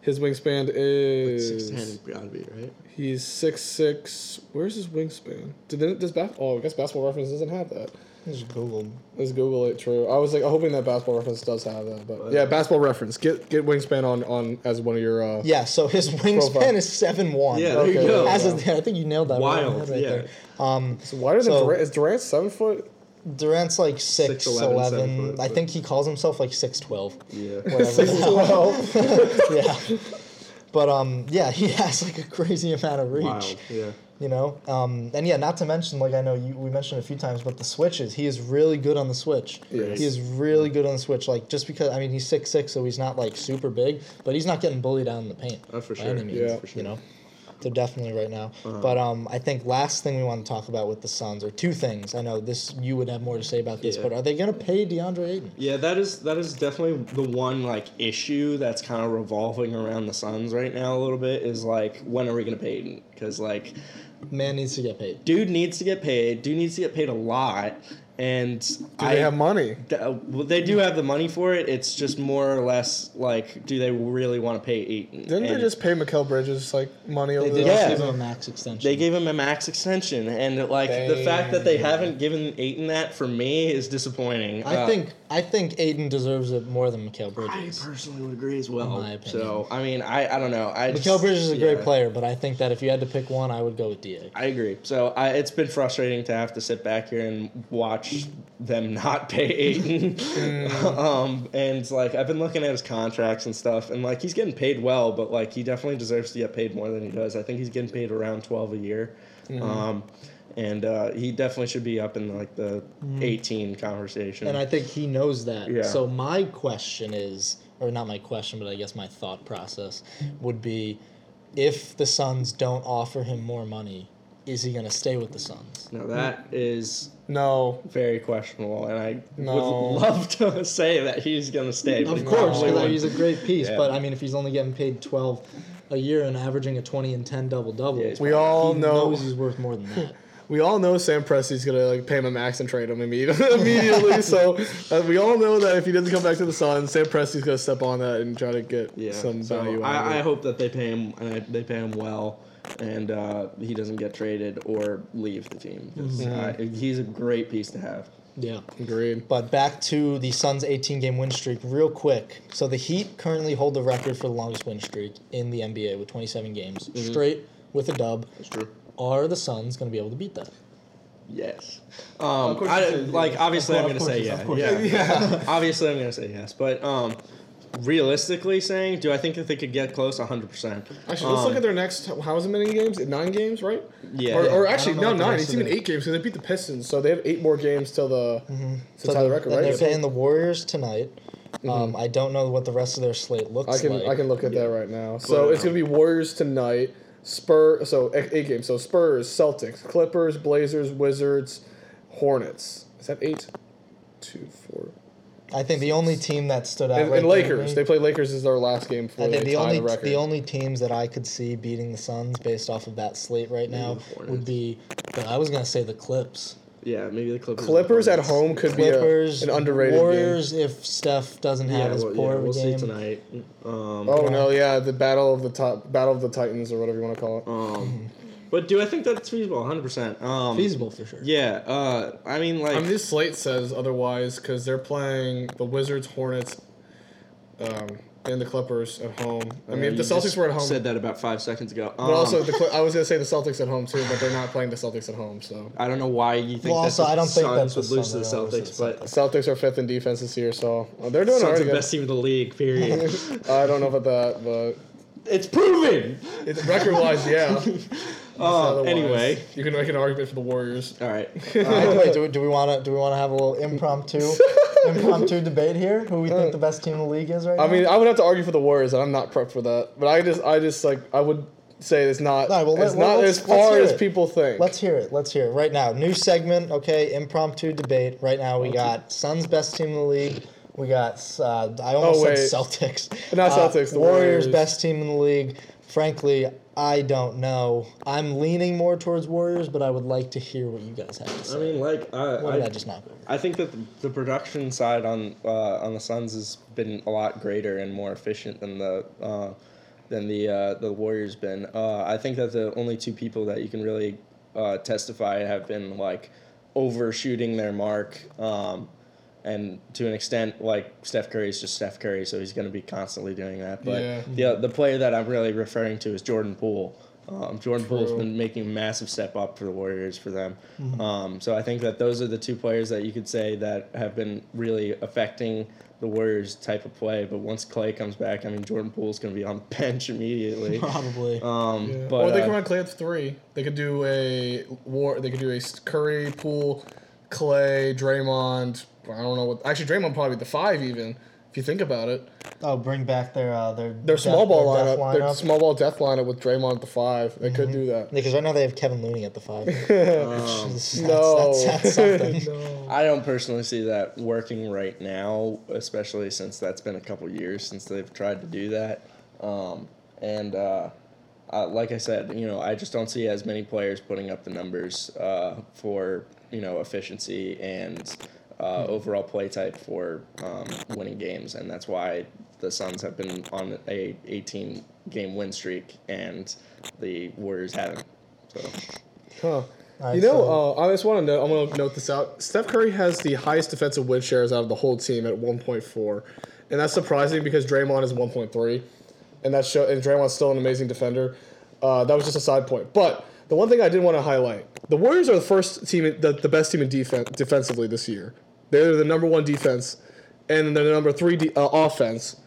Speaker 5: His wingspan is
Speaker 6: Six ten, gotta be right.
Speaker 5: he's six six. Where's his wingspan? Did it, does bas- Oh, I guess Basketball Reference doesn't have that.
Speaker 4: Just google
Speaker 5: Let's Google it. True. I was like hoping that Basketball Reference does have that, but yeah, Basketball Reference. Get get wingspan on on as one of your. Uh,
Speaker 4: yeah so his [LAUGHS] wingspan
Speaker 5: Profile.
Speaker 4: is 7-1
Speaker 6: Yeah, there you
Speaker 5: Okay.
Speaker 6: go.
Speaker 4: As of, I think you nailed that right
Speaker 6: Wild,
Speaker 4: head right
Speaker 6: yeah.
Speaker 4: there. Um,
Speaker 5: So wider than
Speaker 4: So-
Speaker 5: Durant? Is Durant seven foot?
Speaker 4: Durant's like 6'11",
Speaker 6: 6'11", seven foot,
Speaker 4: I think he calls himself like 6'12".
Speaker 6: Yeah.
Speaker 4: Whatever. [LAUGHS]
Speaker 5: Well, [LAUGHS]
Speaker 4: yeah. But um, yeah, he has like a crazy amount of reach.
Speaker 6: Wild. Yeah.
Speaker 4: You know, um, and yeah, not to mention like I know you we mentioned a few times, but the switches. He is really good on the switch.
Speaker 5: Yes.
Speaker 4: He is really good on the switch. Like just because I mean he's six six, so he's not like super big, but he's not getting bullied out in the paint.
Speaker 6: Oh, for sure.
Speaker 4: means,
Speaker 5: Yeah.
Speaker 6: For sure.
Speaker 4: You know, so definitely right now.
Speaker 6: Uh-huh.
Speaker 4: But um, I think last thing we want to talk about with the Suns are two things. I know this you would have more to say about this,
Speaker 6: Yeah.
Speaker 4: but are they gonna pay DeAndre Ayton?
Speaker 6: Yeah, that is that is definitely the one like issue that's kind of revolving around the Suns right now a little bit is like when are we gonna pay Ayton? Because like
Speaker 4: Man needs to get paid.
Speaker 6: dude needs to get paid. Dude needs to get paid a lot, and
Speaker 5: Do
Speaker 6: I
Speaker 5: they have money?
Speaker 6: D- uh, well, they do have the money for it. It's just more or less like, do they really want to pay Ayton?
Speaker 5: Didn't they just pay Mikal Bridges like money over
Speaker 4: They did
Speaker 5: the
Speaker 6: Yeah.
Speaker 4: give him a max extension.
Speaker 6: They gave him a max extension, and like the fact that they haven't given Ayton that for me is disappointing.
Speaker 4: I
Speaker 6: Uh,
Speaker 4: think I think Ayton deserves it more than
Speaker 6: Mikal
Speaker 4: Bridges.
Speaker 6: I personally would agree as well.
Speaker 4: my opinion.
Speaker 6: So I mean, I I don't know. I
Speaker 4: Mikal
Speaker 6: just-
Speaker 4: Bridges is a great player, but I think that if you had to pick one, I would go with Da.
Speaker 6: I agree. So I, it's been frustrating to have to sit back here and watch them not [LAUGHS] pay Ayton. [LAUGHS] um, and like I've been looking at his contracts and stuff, and like he's getting paid well, but like he definitely deserves to get paid more than he does. I think he's getting paid around twelve a year. Um, and uh, he definitely should be up in like the eighteen conversation.
Speaker 4: And I think he knows that.
Speaker 6: Yeah.
Speaker 4: So my question is, or not my question, but I guess my thought process would be, if the Suns don't offer him more money, is he going to stay with the Suns?
Speaker 6: now that is
Speaker 5: No.
Speaker 6: very questionable, and I
Speaker 5: No.
Speaker 6: would love to [LAUGHS] say that he's gonna stay.
Speaker 4: Of course,
Speaker 6: probably
Speaker 4: 'cause
Speaker 6: wouldn't.
Speaker 4: he's a great piece.
Speaker 6: Yeah.
Speaker 4: But I mean, if he's only getting paid twelve a year and averaging a twenty and ten double double,
Speaker 6: Yeah,
Speaker 5: We all
Speaker 4: he
Speaker 5: know
Speaker 4: knows he's worth more than that.
Speaker 5: We all know Sam Presti's gonna like pay him a max and trade him [LAUGHS] immediately. immediately. [LAUGHS] So uh, we all know that if he doesn't come back to the Suns, Sam Presti's gonna step on that and try to get
Speaker 6: Yeah,
Speaker 5: some
Speaker 6: so
Speaker 5: value. out of
Speaker 6: I, I hope that they pay him and I, they pay him well, and uh, he doesn't get traded or leave the team. 'cause
Speaker 5: Mm-hmm.
Speaker 6: I- he's a great piece to have.
Speaker 4: Yeah.
Speaker 5: Agreed.
Speaker 4: But back to the Suns' 18 game win streak, real quick. So the Heat currently hold the record for the longest win streak in the NBA with 27 games straight with a dub.
Speaker 6: That's true.
Speaker 4: Are the Suns going to be able to beat that?
Speaker 6: Yes. Um,
Speaker 5: course
Speaker 6: I, like
Speaker 5: yes.
Speaker 6: obviously
Speaker 4: Of
Speaker 6: I'm gonna
Speaker 4: course,
Speaker 6: say
Speaker 4: of
Speaker 6: yeah.
Speaker 4: course.
Speaker 6: Yeah. [LAUGHS] obviously I'm gonna say yes, but um, realistically saying, do I think that they could get close? 100. percent
Speaker 5: Actually, let's look at their next. How many games? Nine games, right?
Speaker 6: Yeah.
Speaker 5: Or, or actually, no, nine. It's even
Speaker 4: the-
Speaker 5: eight games because they beat the Pistons, so they have eight more games till the to tie the record,
Speaker 4: and
Speaker 5: right?
Speaker 4: they're playing the Warriors tonight. Um, I don't know what the rest of their slate looks
Speaker 5: I can
Speaker 4: like.
Speaker 5: I can look at that right now. So
Speaker 6: But,
Speaker 5: it's gonna be Warriors tonight. Spur. So eight eight games. So Spurs, Celtics, Clippers, Blazers, Wizards, Hornets. Is that eight? Two, four.
Speaker 4: I think the only team that stood out
Speaker 5: And,
Speaker 4: right
Speaker 5: and Lakers.
Speaker 4: me-
Speaker 5: They play Lakers as their last game before
Speaker 4: I
Speaker 5: they
Speaker 4: think the only
Speaker 5: the record.
Speaker 4: the only teams that I could see beating the Suns based off of that slate right now would be. I was gonna say the Clips.
Speaker 6: Yeah, maybe the Clippers.
Speaker 5: Clippers at home could
Speaker 4: Clippers,
Speaker 5: be a, an underrated game.
Speaker 4: Warriors. If Steph doesn't have
Speaker 6: Yeah,
Speaker 4: his
Speaker 6: well,
Speaker 4: poor
Speaker 6: yeah,
Speaker 4: of a
Speaker 6: we'll see tonight. Um,
Speaker 5: Oh no, yeah, the battle of the top, battle of the Titans or whatever you want to call it.
Speaker 6: um, but do I think that's feasible? 100. percent um,
Speaker 4: feasible for sure.
Speaker 6: Yeah. Uh, I mean, like.
Speaker 5: I mean, this slate says otherwise because they're playing the Wizards, Hornets, um, and the Clippers at home. I mean, if the Celtics
Speaker 6: just
Speaker 5: were at home,
Speaker 6: Said that about five seconds ago.
Speaker 5: but also
Speaker 6: Um,
Speaker 5: the Cl- I was gonna say the Celtics at home too, but they're not playing the Celtics at home. So
Speaker 6: I don't know why you think
Speaker 4: Well,
Speaker 6: that
Speaker 4: also,
Speaker 6: the
Speaker 4: I don't think
Speaker 6: Suns
Speaker 4: that
Speaker 6: would
Speaker 4: the
Speaker 6: lose to the
Speaker 4: Suns are gonna lose
Speaker 6: Celtics,
Speaker 4: to the
Speaker 6: but
Speaker 5: Celtics are fifth in defense this year, so uh, they're doing
Speaker 6: Suns are
Speaker 5: alright.
Speaker 6: the best team in the league. Period. [LAUGHS]
Speaker 5: I don't know about that, but
Speaker 6: it's proven.
Speaker 5: it's record wise, yeah. [LAUGHS] Otherwise,
Speaker 6: anyway,
Speaker 5: you can make an argument for the Warriors.
Speaker 6: all right. [LAUGHS]
Speaker 4: Uh, wait, do, we- do we want to do we want to have a little impromptu [LAUGHS] impromptu debate here? Who we think the best team in the league is right
Speaker 5: I
Speaker 4: now?
Speaker 5: mean, I would have to argue for the Warriors, and I'm not prepped for that. But I just, I just like, I would say it's not,
Speaker 4: All right, well,
Speaker 5: it's
Speaker 4: let- well,
Speaker 5: not
Speaker 4: let's-
Speaker 5: as
Speaker 4: let's
Speaker 5: far
Speaker 4: hear
Speaker 5: as
Speaker 4: it.
Speaker 5: people think.
Speaker 4: Let's hear it. Let's hear it right now. New segment. Okay, impromptu debate. Right now we got Suns best team in the league. We got uh, I almost
Speaker 5: Oh,
Speaker 4: said
Speaker 5: wait.
Speaker 4: Celtics.
Speaker 5: Not
Speaker 4: Uh,
Speaker 5: Celtics, the
Speaker 4: Warriors
Speaker 5: Warriors.
Speaker 4: best team in the league. Frankly, I don't know. I'm leaning more towards Warriors, but I would like to hear what you guys have to say.
Speaker 6: I mean, like, uh,
Speaker 4: what did I
Speaker 6: I,
Speaker 4: just over?
Speaker 6: I think that the, the production side on uh, on the Suns has been a lot greater and more efficient than the uh, than the uh, the Warriors been. Uh, I think that the only two people that you can really uh, testify have been like overshooting their mark. Um, and to an extent, like Steph Curry is just Steph Curry, so he's going to be constantly doing that. But
Speaker 5: Yeah.
Speaker 6: the the player that I'm really referring to is Jordan Poole. Um, Jordan Poole's been making a massive step up for the Warriors for them. Um, so I think that those are the two players that you could say that have been really affecting the Warriors type of play. But once Clay comes back, I mean Jordan Poole's going to be on the [LAUGHS] bench immediately. [LAUGHS]
Speaker 4: Probably.
Speaker 6: Um,
Speaker 5: Yeah.
Speaker 6: but
Speaker 5: or they
Speaker 6: uh,
Speaker 5: can run Clay at three. They could do a war. They could do a Curry, Poole, Clay, Draymond. I don't know what. Actually, Draymond probably the five even. If you think about it,
Speaker 4: oh, bring back their uh, their
Speaker 5: their small ball
Speaker 4: their death
Speaker 5: lineup, their small ball death lineup with Draymond at the five. They could do that.
Speaker 4: Because right now they have Kevin Looney at the five. [LAUGHS]
Speaker 6: um,
Speaker 4: that's,
Speaker 5: No,
Speaker 4: that's, that's something. [LAUGHS]
Speaker 5: no.
Speaker 6: I don't personally see that working right now, especially since that's been a couple years since they've tried to do that. Um, and uh, uh, like I said, you know, I just don't see as many players putting up the numbers uh, for you know efficiency and uh, overall play type for um, winning games, and that's why the Suns have been on a 18 game win streak and the Warriors haven't. So
Speaker 5: Huh.
Speaker 4: All right,
Speaker 5: you know,
Speaker 4: so-
Speaker 5: uh, I just want to know. I'm going to note this out. Steph Curry has the highest defensive win shares out of the whole team at 1.4, and that's surprising because Draymond is 1.3, and that show and Draymond's still an amazing defender. Uh, that was just a side point. But the one thing I did want to highlight: the Warriors are the first team, the, the best team in defense defensively this year. They're the number one defense, and they're the number three de- uh, offense,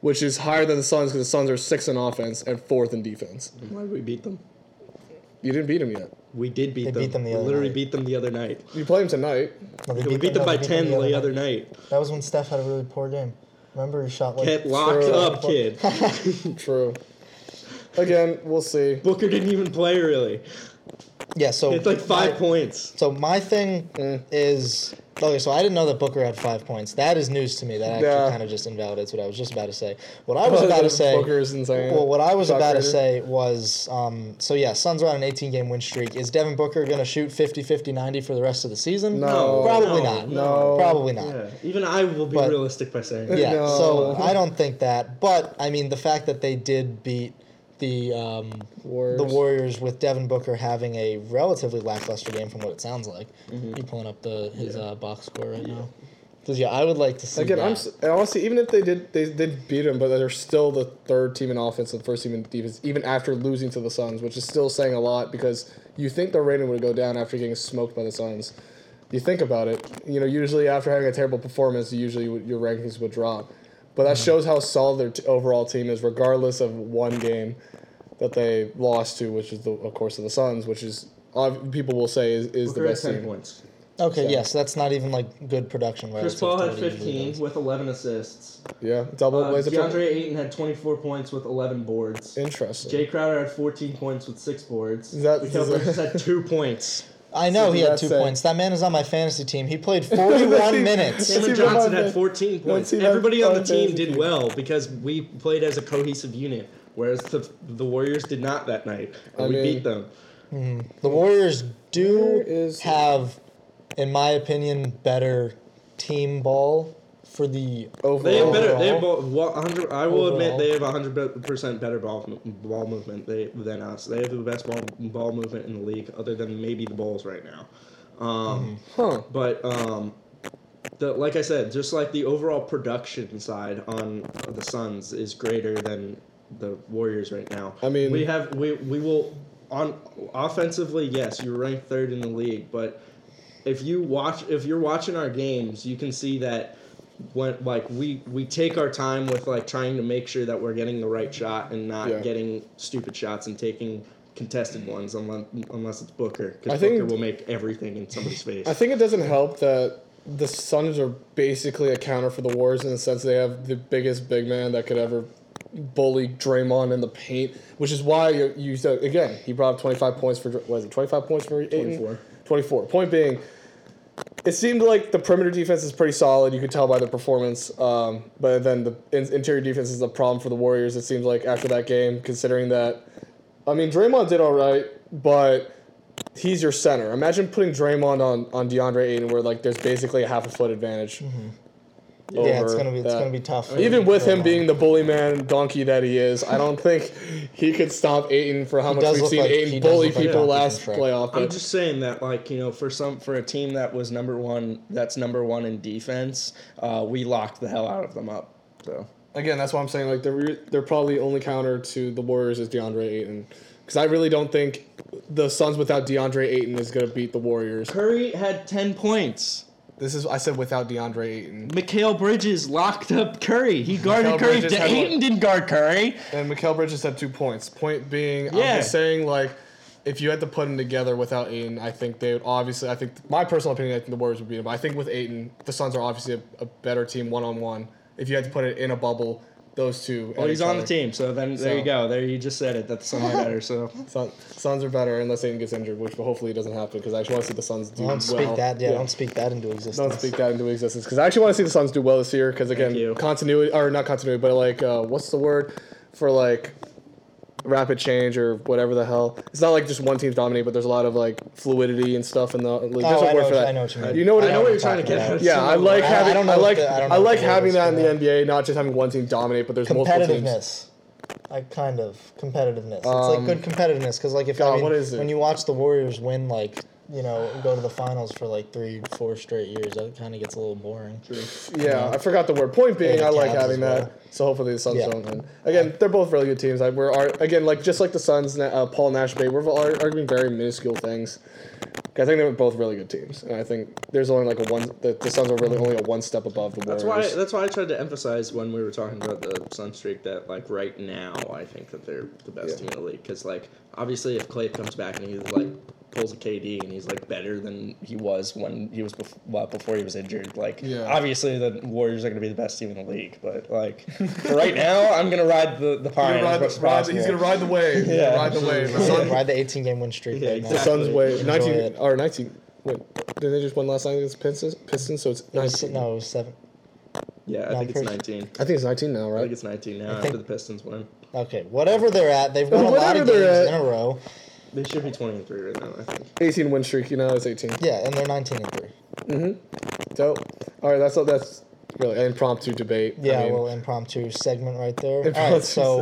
Speaker 5: which is higher than the Suns because the Suns are sixth in offense and fourth in defense.
Speaker 6: why did we beat them?
Speaker 5: You didn't beat them yet.
Speaker 6: We did beat
Speaker 4: They
Speaker 6: them.
Speaker 4: beat them the
Speaker 6: we
Speaker 4: other
Speaker 6: literally
Speaker 4: night.
Speaker 6: beat them the other night.
Speaker 5: You play them tonight.
Speaker 4: No, they
Speaker 6: we beat them
Speaker 4: no,
Speaker 6: by
Speaker 4: they
Speaker 6: 10 the
Speaker 4: night.
Speaker 6: other night.
Speaker 4: That was when Steph had a really poor game. Remember, he shot like.
Speaker 6: Get locked
Speaker 5: True.
Speaker 6: up, kid. [LAUGHS]
Speaker 5: True. Again, we'll see.
Speaker 6: Booker didn't even play really.
Speaker 4: Yeah, so.
Speaker 6: It's like five
Speaker 4: my-
Speaker 6: points.
Speaker 4: So my thing is okay. So I didn't know that Booker had five points. That is news to me. That actually
Speaker 5: Yeah.
Speaker 4: kind of just invalidates what I was just about to say. What I was [LAUGHS] about to say.
Speaker 5: Booker is insane.
Speaker 4: Well, what I was about to say was, um, so yeah, Suns are on an 18 game win streak. Is Devin Booker going to shoot 50, 50, 90 for the rest of the season?
Speaker 5: No.
Speaker 4: Probably
Speaker 6: No,
Speaker 4: not.
Speaker 5: no.
Speaker 4: Probably not.
Speaker 6: Yeah, even I will be
Speaker 4: But-
Speaker 6: realistic by saying.
Speaker 4: Yeah, [LAUGHS]
Speaker 5: No.
Speaker 4: so I don't think that. But I mean, the fact that they did beat the um,
Speaker 5: Warriors.
Speaker 4: the Warriors with Devin Booker having a relatively lackluster game, from what it sounds like.
Speaker 5: Mm-hmm.
Speaker 4: You pulling up the his uh, box score right now? Because yeah, I would like to see
Speaker 5: Again,
Speaker 4: that.
Speaker 5: I'm s- honestly, even if they did, they did beat them, but they're still the third team in offense and the first team in defense, even after losing to the Suns, which is still saying a lot because you think their rating would go down after getting smoked by the Suns. You think about it, you know, usually after having a terrible performance, usually your rankings would drop. But that shows how solid their t- overall team is, regardless of one game that they lost to, which is the, of course, of the Suns, which is ob- people will say is, is the
Speaker 6: Booker had
Speaker 5: best
Speaker 6: 10
Speaker 5: team.
Speaker 6: points.
Speaker 4: okay,
Speaker 5: so-
Speaker 4: yes, that's not even like good production.
Speaker 6: Chris
Speaker 4: relative
Speaker 6: Paul had
Speaker 4: what he usually
Speaker 6: 15 with 11 assists.
Speaker 5: Yeah, double
Speaker 6: Uh,
Speaker 5: plays a
Speaker 6: DeAndre Ayton had 24 points with 11 boards.
Speaker 5: Interesting.
Speaker 6: Jay Crowder had 14 points with six boards.
Speaker 5: Is that-
Speaker 6: Mikal [LAUGHS] Bridges had two points.
Speaker 4: I know
Speaker 5: So
Speaker 4: he had two
Speaker 5: say-
Speaker 4: points. That man is on my fantasy team. He played [LAUGHS] 41 minutes.
Speaker 5: Let's
Speaker 6: Cameron Johnson had 14 points. Everybody on the team did well because we played as a cohesive unit, whereas the, the Warriors did not that night. And
Speaker 5: I
Speaker 6: we
Speaker 5: mean-
Speaker 6: beat them. Hmm.
Speaker 4: The Warriors do
Speaker 5: Where is-
Speaker 4: have, in my opinion, better team ball for the
Speaker 5: Overall.
Speaker 6: They have better. They have
Speaker 4: Overall?
Speaker 6: 100, I will
Speaker 4: Overall.
Speaker 6: admit they have 100 percent better ball ball movement they, than us. They have the best ball ball movement in the league, other than maybe the Bulls right now. Um,
Speaker 5: Huh.
Speaker 6: But um, the like I said, just like the overall production side on the Suns is greater than the Warriors right now.
Speaker 5: I mean-
Speaker 6: we have we we will on offensively. Yes, you're ranked third in the league, but if you watch if you're watching our games, you can see that when like we we take our time with like trying to make sure that we're getting the right shot and not
Speaker 5: Yeah.
Speaker 6: getting stupid shots and taking contested ones unless unless it's Booker
Speaker 5: I
Speaker 6: because
Speaker 5: think-
Speaker 6: Booker will make everything in somebody's face.
Speaker 5: I think it doesn't help that the Suns are basically a counter for the Warriors in the sense they have the biggest big man that could ever bully Draymond in the paint, which is why you, you said again he brought up 25 points for what is it 25 points for Ayton?
Speaker 6: 24.
Speaker 5: 24. Point being, it seemed like the perimeter defense is pretty solid. You could tell by the performance, um, but then the in- interior defense is a problem for the Warriors. It seems like after that game, considering that, I mean Draymond did all right, but he's your center. Imagine putting Draymond on on DeAndre Ayton, where like there's basically a half a foot advantage.
Speaker 4: Yeah, it's gonna be it's
Speaker 5: that.
Speaker 4: gonna be tough. for
Speaker 5: Even with him being the bully man donkey that he is, I don't think he could stop Ayton for how much we've seen
Speaker 4: like- he
Speaker 5: Ayton
Speaker 4: does
Speaker 5: bully
Speaker 4: look like
Speaker 5: people last
Speaker 4: from Shrek.
Speaker 5: playoff.
Speaker 6: I'm just saying that, like you know, for some for a team that was number one, that's number one in defense. Uh, we locked the hell out of them up. So
Speaker 5: Again, that's why I'm saying like they're they're probably only counter to the Warriors is DeAndre Ayton, because I really don't think the Suns without DeAndre Ayton is gonna beat the Warriors.
Speaker 6: Curry had ten points.
Speaker 5: This is I said without DeAndre Ayton,
Speaker 6: Mikal Bridges locked up Curry. He guarded
Speaker 5: Mikal
Speaker 6: Curry.
Speaker 5: Bridges had
Speaker 6: Ayton
Speaker 5: one-
Speaker 6: didn't guard Curry.
Speaker 5: and Mikal Bridges had two points. Point being, I'm
Speaker 6: Yeah.
Speaker 5: just saying like. If you had to put them together without Ayton, I think they would obviously. I think my personal opinion, I think the Warriors would beat them. But I think with Ayton, the Suns are obviously a, a better team one on one. If you had to put it in a bubble, those two.
Speaker 6: Well, he's on the team, so then there you go. There you just said it. That the Suns are better. So [LAUGHS]
Speaker 5: Suns are better unless Ayton gets injured, which hopefully doesn't happen because I actually want to see the Suns do
Speaker 4: Don't
Speaker 5: well.
Speaker 4: speak that. Yeah, don't speak that into existence.
Speaker 5: Don't speak that into existence because I actually want to see the Suns do well this year because again, continuity or not continuity, but like uh, what's the word for like rapid change or whatever the hell. It's not like just one team's dominating, but there's a lot of like fluidity and stuff in the league. There's
Speaker 4: Oh,
Speaker 5: a
Speaker 4: I
Speaker 5: word
Speaker 4: know
Speaker 5: for that.
Speaker 4: I know what you mean.
Speaker 5: You know what
Speaker 6: I know what you're trying to get at.
Speaker 5: Yeah, I like
Speaker 4: I- I
Speaker 5: having
Speaker 4: don't
Speaker 5: I,
Speaker 4: know
Speaker 5: like
Speaker 4: the- I don't know
Speaker 5: I like having that in the. NBA, not just having one team dominate, but there's multiple teams.
Speaker 4: competitiveness. Like kind of competitiveness. It's
Speaker 5: Um,
Speaker 4: like good competitiveness because like if
Speaker 5: God,
Speaker 4: I mean,
Speaker 5: what is it?
Speaker 4: when you watch the Warriors win like you know go to the finals for like three four straight years, that kind of gets a little boring.
Speaker 5: Yeah, I forgot the word. Point being, I like having
Speaker 4: well.
Speaker 5: that. So hopefully the Suns
Speaker 4: Yeah.
Speaker 5: don't win. Again, they're both really good teams. I, we're are, again like just like the Suns, uh, Paul Nash, Bay. We're all arguing very minuscule things. I think they're both really good teams, and I think there's only like a one. The, the Suns are really only a one step above the Warriors.
Speaker 6: That's
Speaker 5: Warriors.
Speaker 6: why. That's why I tried to emphasize when we were talking about the Sun streak that like right now I think that they're the best
Speaker 5: Yeah.
Speaker 6: team in the league because like obviously if Klay comes back and he's like pulls a KD and he's like better than he was when he was bef- well, before he was injured like
Speaker 5: Yeah.
Speaker 6: obviously the Warriors are gonna be the best team in the league but like for right now I'm gonna ride the the pine as much as possible.
Speaker 5: ride the wave. He's
Speaker 6: Yeah.
Speaker 5: ride the wave. The,
Speaker 4: Yeah,
Speaker 5: Sun,
Speaker 4: ride the 18 game win streak.
Speaker 6: Yeah,
Speaker 4: right now.
Speaker 5: the
Speaker 6: exactly.
Speaker 5: Suns wave. 19
Speaker 4: it.
Speaker 5: or 19. Wait, did they just win last night against Pistons? Pistons, so it's
Speaker 4: It was,
Speaker 5: 19.
Speaker 4: no, it was seven.
Speaker 6: yeah I
Speaker 4: No,
Speaker 6: think it's 19
Speaker 5: I think it's 19 now, right?
Speaker 6: I think it's 19 now
Speaker 4: think-
Speaker 6: after the Pistons win
Speaker 4: Okay, whatever they're at, they've won a lot of
Speaker 5: they're
Speaker 4: games
Speaker 5: at.
Speaker 4: in a row.
Speaker 6: They should be 20 and 3 right now I think
Speaker 5: 18 win streak. You know, it's 18.
Speaker 4: Yeah, and they're 19 and three. Mm-hmm.
Speaker 5: So, all right, that's all. that's really an impromptu debate. I
Speaker 4: Yeah,
Speaker 5: mean,
Speaker 4: well, impromptu segment right there.
Speaker 5: Impromptu
Speaker 4: right, so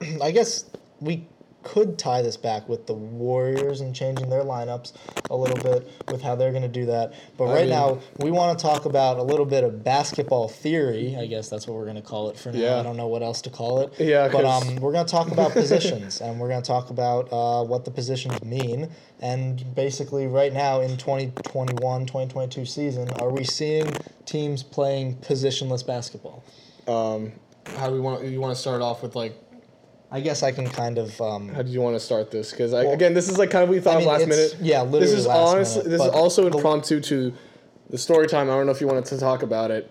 Speaker 5: segment. [CLEARS THROAT]
Speaker 4: I guess we could tie this back with the Warriors and changing their lineups a little bit with how they're going to do that. But
Speaker 5: I
Speaker 4: right
Speaker 5: mean-
Speaker 4: now, we want to talk about a little bit of basketball theory. I guess that's what we're going to call it for now.
Speaker 5: Yeah.
Speaker 4: I don't know what else to call it.
Speaker 5: Yeah,
Speaker 4: But um, we're going to talk about positions [LAUGHS] and we're going to talk about uh, what the positions mean. And basically, right now in 2021 2022 season, are we seeing teams playing positionless basketball?
Speaker 5: um, how do we want? You want to start off with like?
Speaker 4: I guess I can kind of. Um,
Speaker 5: How do you want to start this? Because
Speaker 4: Well,
Speaker 5: again, this is like kind of we thought
Speaker 4: I mean,
Speaker 5: of last minute.
Speaker 4: yeah, literally
Speaker 5: This is
Speaker 4: last
Speaker 5: honestly.
Speaker 4: minute,
Speaker 5: this is also impromptu to the story time. I don't know if you wanted to talk about it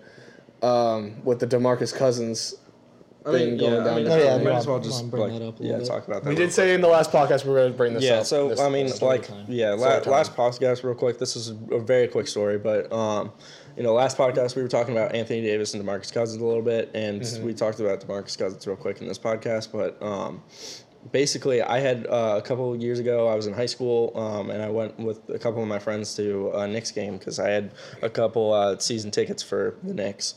Speaker 5: um, with the Demarcus Cousins.
Speaker 6: I mean,
Speaker 5: Thing going
Speaker 6: yeah, I
Speaker 5: down
Speaker 6: mean,
Speaker 5: the-
Speaker 4: Oh, yeah,
Speaker 6: might
Speaker 4: you
Speaker 6: as well just
Speaker 4: bring
Speaker 6: like,
Speaker 4: that up a
Speaker 6: yeah,
Speaker 4: little bit?
Speaker 6: talk about that.
Speaker 5: We did say in the last podcast we were going to bring this
Speaker 6: yeah
Speaker 5: up.
Speaker 6: so
Speaker 5: this-
Speaker 6: i mean
Speaker 4: story
Speaker 6: like
Speaker 4: time.
Speaker 6: yeah la- last podcast real quick this is a very quick story but um you know last podcast we were talking about anthony davis and demarcus cousins a little bit and
Speaker 5: Mm-hmm.
Speaker 6: we talked about demarcus cousins real quick in this podcast but um basically i had uh, a couple of years ago i was in high school um, and i went with a couple of my friends to a knicks game because i had a couple uh, season tickets for the knicks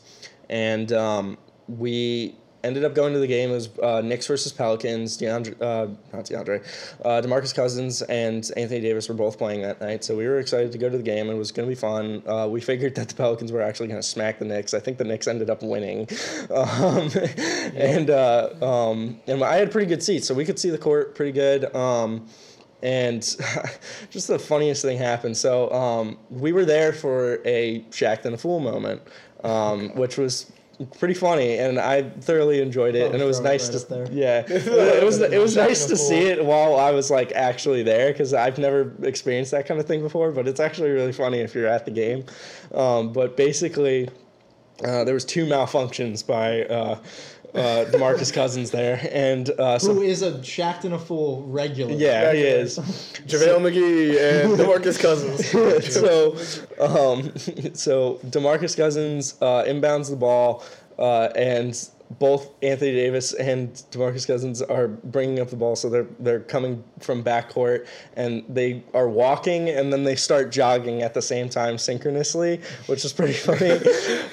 Speaker 6: and um, we ended up going to the game. It was uh, Knicks versus Pelicans. DeAndre, uh, not DeAndre, uh, Demarcus Cousins and Anthony Davis were both playing that night, so we were excited to go to the game. It was going to be fun. Uh, we [LAUGHS] figured that the Pelicans were actually going to smack the Knicks. I think the Knicks ended up winning, [LAUGHS] um, and uh, um, and I had pretty good seats, so we could see the court pretty good. Um, and [LAUGHS] just the funniest thing happened. So um, we were there for a Shaqtin' a Fool moment, um, which was pretty funny, and I thoroughly enjoyed it.
Speaker 4: Oh,
Speaker 6: and it was nice
Speaker 4: right
Speaker 6: to
Speaker 4: there.
Speaker 6: yeah, [LAUGHS] it was it was nice to see it while I was like actually there because I've never experienced that kind of thing before. But it's actually really funny if you're at the game. Um, but basically. Uh, there was two malfunctions by uh, uh, Demarcus Cousins there, and uh, so
Speaker 4: Who is a Shaqtin' a Fool regular?
Speaker 6: yeah, he is.
Speaker 5: JaVale McGee and [LAUGHS] Demarcus Cousins. [LAUGHS]
Speaker 6: so, um, [LAUGHS] so Demarcus Cousins uh, inbounds the ball, uh, and both Anthony Davis and Demarcus Cousins are bringing up the ball. So they're they're coming from backcourt, and they are walking, and then they start jogging at the same time synchronously, which is pretty [LAUGHS] funny.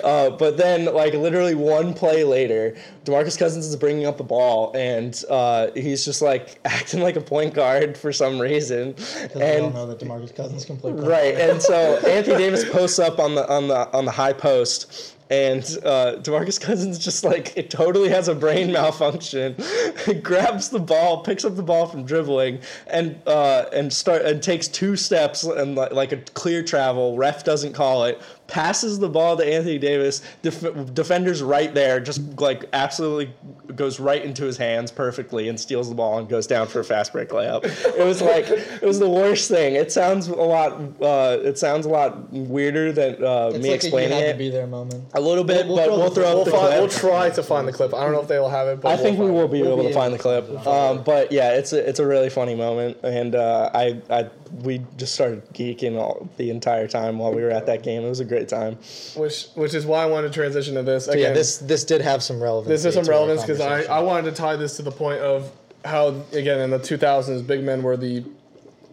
Speaker 6: uh, but then, like literally one play later, Demarcus Cousins is bringing up the ball, and uh, he's just like [LAUGHS] acting like a point guard for some reason,
Speaker 4: Because we
Speaker 6: and
Speaker 4: all know that Demarcus Cousins can play.
Speaker 6: Right, and so [LAUGHS] Anthony Davis posts up on the on the on the high post, and uh, Demarcus Cousins just like it totally has a brain malfunction, [LAUGHS] grabs the ball, picks up the ball from dribbling, and uh, and start and takes two steps and like, like a clear travel. Ref doesn't call it. Passes the ball to Anthony Davis. Def- defender's right there, just like absolutely goes right into his hands perfectly and steals the ball and goes down for a fast break layup. It was like it was the worst thing. It sounds a lot. Uh, it sounds a lot weirder than uh,
Speaker 4: It's
Speaker 6: me
Speaker 4: like
Speaker 6: explaining
Speaker 4: a you had
Speaker 6: it.
Speaker 4: to be there moment.
Speaker 6: a little bit,
Speaker 4: We'll-
Speaker 6: but
Speaker 4: we'll
Speaker 6: we'll
Speaker 4: throw
Speaker 6: throw
Speaker 4: the-
Speaker 6: the
Speaker 5: We'll, find,
Speaker 6: clip.
Speaker 5: we'll try to find the clip. I don't know if they'll have it, but
Speaker 6: I
Speaker 5: we'll
Speaker 6: think we
Speaker 5: find
Speaker 6: will
Speaker 5: it.
Speaker 6: be
Speaker 4: We'll
Speaker 6: able
Speaker 4: be
Speaker 6: to find the clip. Um, but yeah, it's a it's a really funny moment, and uh, I I we just started geeking all the entire time while we were at that game. It was a great time.
Speaker 5: Which which is why I wanted to transition to this.
Speaker 4: So yeah, this this did have some relevance.
Speaker 5: this is some relevance because I, I wanted to tie this to the point of how again in the 2000s, big men were the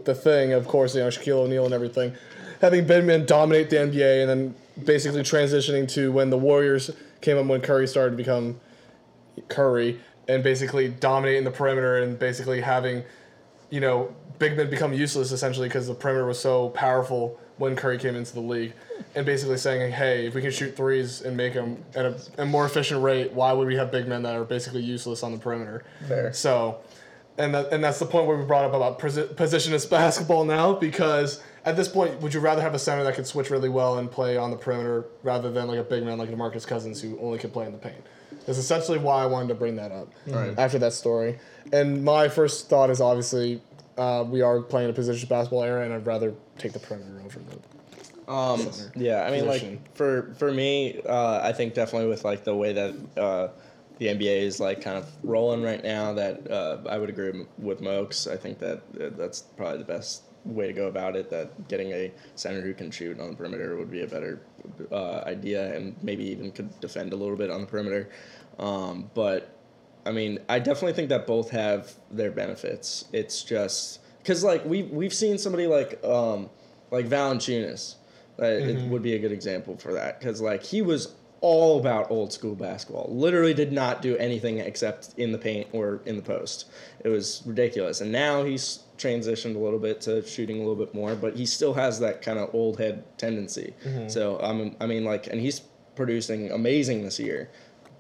Speaker 5: the thing. Of course, you know Shaquille O'Neal and everything, having big men dominate the NBA, and then basically transitioning to when the Warriors came up when Curry started to become Curry, and basically dominating the perimeter and basically having, you know, big men become useless essentially because the perimeter was so powerful when Curry came into the league, and basically saying, hey, if we can shoot threes and make them at a, a more efficient rate, why would we have big men that are basically useless on the perimeter?
Speaker 6: Fair.
Speaker 5: So, and that, and that's the point where we brought up about posi- positionless basketball now because at this point, would you rather have a center that can switch really well and play on the perimeter rather than like a big man like DeMarcus Cousins who only can play in the paint? That's essentially why I wanted to bring that up
Speaker 6: Right.
Speaker 5: after that story. And my first thought is obviously uh, we are playing a position basketball era, and I'd rather take the perimeter over the.
Speaker 6: Um, yeah, I mean,
Speaker 5: position.
Speaker 6: like for for me, uh, I think definitely with like the way that uh, the NBA is like kind of rolling right now, that uh, I would agree with Mokes. I think that uh, that's probably the best way to go about it. That getting a center who can shoot on the perimeter would be a better uh, idea, and maybe even could defend a little bit on the perimeter. Um, but I mean, I definitely think that both have their benefits. It's just because like we we've seen somebody like um, like Valanciunas. Uh, It would be a good example for that because like he was all about old school basketball. Literally did not do anything except in the paint or in the post. It was ridiculous. And now he's transitioned a little bit to shooting a little bit more, but he still has that kind of old head tendency. So um, I mean like, and he's producing amazing this year.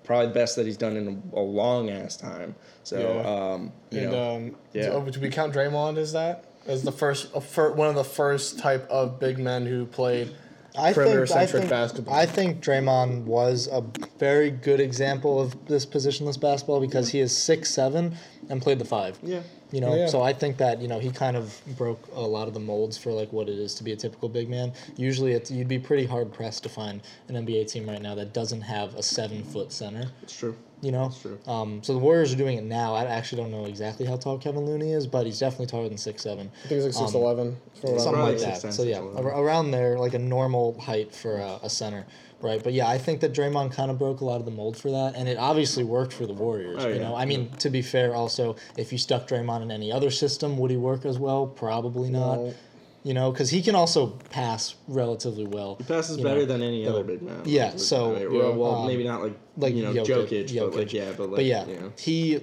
Speaker 6: Probably the best that he's done in a, a long ass time. So
Speaker 5: Yeah.
Speaker 6: um, you
Speaker 5: And
Speaker 6: know,
Speaker 5: um,
Speaker 6: yeah.
Speaker 5: oh, do we count Draymond as that? As the first, a fir- one of the first type of big men who played
Speaker 4: I think, I think,
Speaker 5: basketball.
Speaker 4: I think Draymond was a very good example of this positionless basketball because he is six seven and played the five.
Speaker 6: Yeah.
Speaker 4: You know,
Speaker 5: Yeah.
Speaker 4: so I think that you know he kind of broke a lot of the molds for like what it is to be a typical big man. Usually, it's you'd be pretty hard pressed to find an NBA team right now that doesn't have a seven foot center.
Speaker 6: it's true.
Speaker 4: You know,
Speaker 6: true.
Speaker 4: Um, so the Warriors are doing it now. I actually don't know exactly how tall Kevin Looney is, but he's definitely taller than six seven.
Speaker 5: I think he's like 6'11", from what I
Speaker 4: Something
Speaker 6: Probably
Speaker 4: like that.
Speaker 6: ten,
Speaker 4: So yeah,
Speaker 6: six eleven.
Speaker 4: ar- around there, like a normal height for a, a center, right? But yeah, I think that Draymond kind of broke a lot of the mold for that, and it obviously worked for the Warriors.
Speaker 6: Oh,
Speaker 4: you
Speaker 6: yeah.
Speaker 4: know, I mean, to be fair, also if you stuck Draymond in any other system, would he work as well? Probably not.
Speaker 5: No.
Speaker 4: You know, because he can also pass relatively well.
Speaker 6: He passes better
Speaker 4: know.
Speaker 6: than any other big man.
Speaker 4: Yeah,
Speaker 6: Like,
Speaker 4: so,
Speaker 6: I mean, well,
Speaker 5: yeah,
Speaker 6: well,
Speaker 4: um,
Speaker 6: maybe not like
Speaker 4: like
Speaker 6: you know
Speaker 4: Jokic,
Speaker 6: Jokic, but like yeah, but like
Speaker 4: But yeah,
Speaker 6: you know.
Speaker 4: he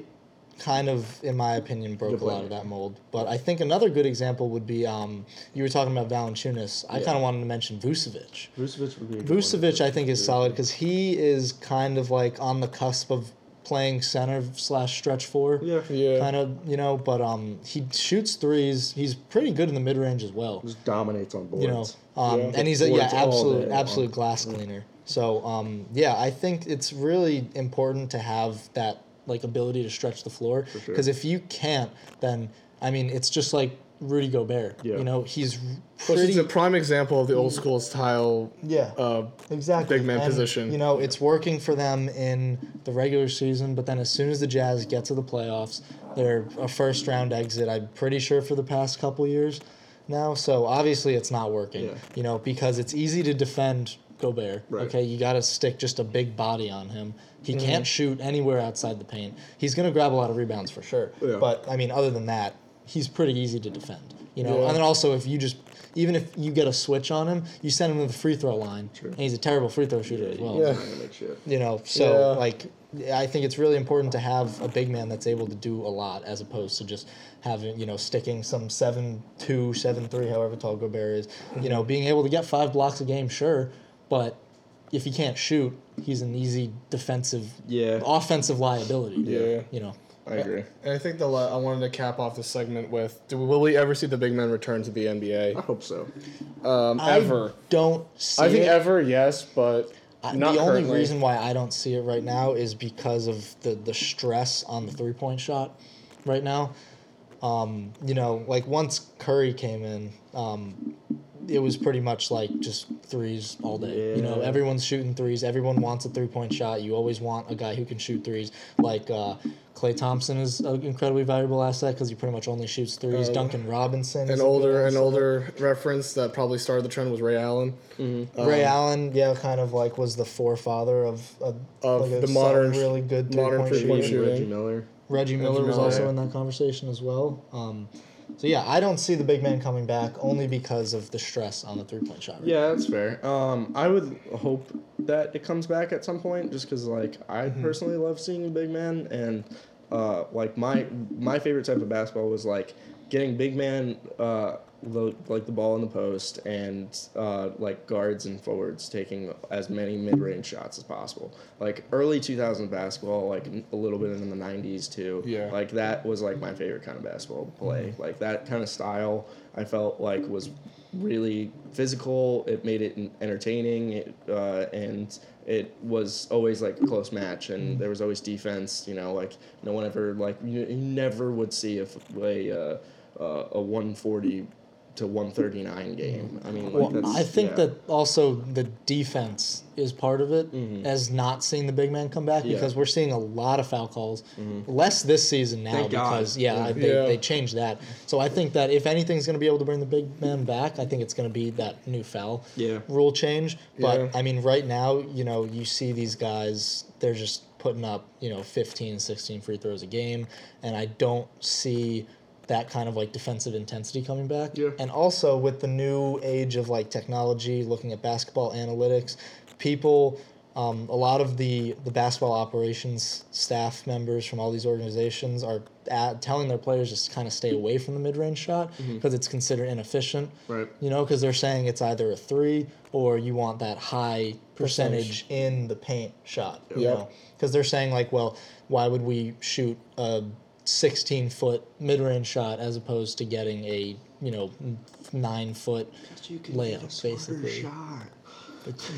Speaker 4: kind of, in my opinion, broke a lot of that mold. But I think another good example would be um, you were talking about Valanciunas. I
Speaker 6: Yeah.
Speaker 4: kind of wanted to mention Vucevic.
Speaker 6: Vucevic would be. a good one.
Speaker 4: Vucevic, I think, is solid because he is kind of like on the cusp of playing center slash stretch four.
Speaker 6: Yeah.
Speaker 5: Yeah.
Speaker 4: Kind of, you know, but um, he shoots threes. He's pretty good in the mid range as well.
Speaker 6: Just dominates on boards.
Speaker 4: You know, um,
Speaker 5: Yeah.
Speaker 4: and he's a yeah, absolute, absolute
Speaker 6: long.
Speaker 4: glass cleaner. So um, yeah, I think it's really important to have that like ability to stretch the floor
Speaker 6: sure.
Speaker 4: because if you can't, then I mean, it's just like Rudy Gobert.
Speaker 6: Yeah.
Speaker 4: You know, he's
Speaker 5: Which is
Speaker 4: pretty.
Speaker 5: a prime example of the old school style.
Speaker 4: Yeah.
Speaker 5: Uh,
Speaker 4: Exactly.
Speaker 5: big man
Speaker 4: And,
Speaker 5: position.
Speaker 4: You know, it's working for them in the regular season, but then as soon as the Jazz get to the playoffs, they're a first round exit, I'm pretty sure, for the past couple years now. So obviously it's not working,
Speaker 6: Yeah.
Speaker 4: you know, because it's easy to defend Gobert.
Speaker 6: Right.
Speaker 4: Okay, you got to stick just a big body on him. He
Speaker 5: Mm-hmm.
Speaker 4: can't shoot anywhere outside the paint. He's going to grab a lot of rebounds for sure.
Speaker 6: Yeah.
Speaker 4: But I mean, other than that, he's pretty easy to defend. You know,
Speaker 5: Yeah.
Speaker 4: and then also if you just even if you get a switch on him, you send him to the free throw line, and he's a terrible free throw shooter as well.
Speaker 5: Yeah.
Speaker 6: Dynamic shit.
Speaker 4: You know, so
Speaker 5: Yeah.
Speaker 4: like, I think it's really important to have a big man that's able to do a lot, as opposed to just having you know sticking some seven two, seven three, however tall Gobert is. You know, being able to get five blocks a game, sure, but if he can't shoot, he's an easy defensive,
Speaker 6: Yeah.
Speaker 4: offensive liability.
Speaker 5: Yeah.
Speaker 4: You know.
Speaker 6: I agree.
Speaker 5: and I think the la- I wanted to cap off this segment with: Do will we ever see the big men return to the NBA?
Speaker 6: I hope so.
Speaker 5: Um,
Speaker 4: I
Speaker 5: ever?
Speaker 4: don't see
Speaker 5: I think
Speaker 4: it.
Speaker 5: ever, yes, but
Speaker 4: I-
Speaker 5: not
Speaker 4: the only
Speaker 5: currently.
Speaker 4: reason why I don't see it right now is because of the the stress on the three point shot right now. Um, you know, like once Curry came in, um, it was pretty much like just threes all day. You know, everyone's shooting threes. Everyone wants a three point shot. You always want a guy who can shoot threes. Like uh, Klay Thompson is an incredibly valuable asset because he pretty much only shoots threes.
Speaker 5: Uh,
Speaker 4: Duncan Robinson,
Speaker 5: An
Speaker 4: a
Speaker 5: older, an older reference that probably started the trend was Ray Allen.
Speaker 4: Ray Allen, yeah, kind of like was the forefather of, a,
Speaker 5: Of
Speaker 4: like
Speaker 5: the
Speaker 4: solid,
Speaker 5: modern-
Speaker 4: really good three
Speaker 5: modern
Speaker 4: point
Speaker 5: three-point
Speaker 4: shooter.
Speaker 5: shooting.
Speaker 6: Reggie Miller.
Speaker 4: Reggie Miller was
Speaker 5: Miller,
Speaker 4: also in that conversation as well. Um, so yeah, I don't see the big man coming back only because of the stress on the three point shot.
Speaker 6: Yeah, that's fair. Um, I would hope that it comes back at some point, just because like I
Speaker 4: Mm-hmm.
Speaker 6: personally love seeing the big man, and uh, like my my favorite type of basketball was like getting big man uh, the, like the ball in the post and uh, like guards and forwards taking as many mid range shots as possible. Like early 2000 basketball, like a little bit in the 90s too.
Speaker 5: Yeah.
Speaker 6: Like that was like my favorite kind of basketball play. Like that kind of style, I felt like was really physical. It made it entertaining, it, uh, and it was always like a close match, and there was always defense. You know, like no one ever like you, you never would see if a uh, uh, a one forty to one thirty nine game. I mean, like
Speaker 4: Well,
Speaker 6: that's,
Speaker 4: I think
Speaker 6: yeah.
Speaker 4: that also the defense is part of it, as not seeing the big man come back
Speaker 6: Mm-hmm. Yeah. Mm-hmm.
Speaker 4: because we're seeing a lot of foul calls. Less this season now
Speaker 6: Thank God.
Speaker 4: because yeah, I, they, they changed that. So I think that if anything's going to be able to bring the big man back, I think it's going to be that new foul
Speaker 6: Yeah.
Speaker 4: rule change. But
Speaker 5: Yeah.
Speaker 4: I mean, right now, you know, you see these guys, they're just putting up, you know, 15, 16 free throws a game, and I don't see that kind of like defensive intensity coming back.
Speaker 6: Yeah.
Speaker 4: And also with the new age of like technology, looking at basketball analytics, people, um, a lot of the the basketball operations staff members from all these organizations are at, telling their players just kind of stay away from the mid range shot because it's considered inefficient.
Speaker 6: Right.
Speaker 4: You know, because they're saying it's either a three or you want that high percentage in the paint shot. You know, because they're saying like, well, why would we shoot a 16 foot mid range shot as opposed to getting a you know nine foot layup basically.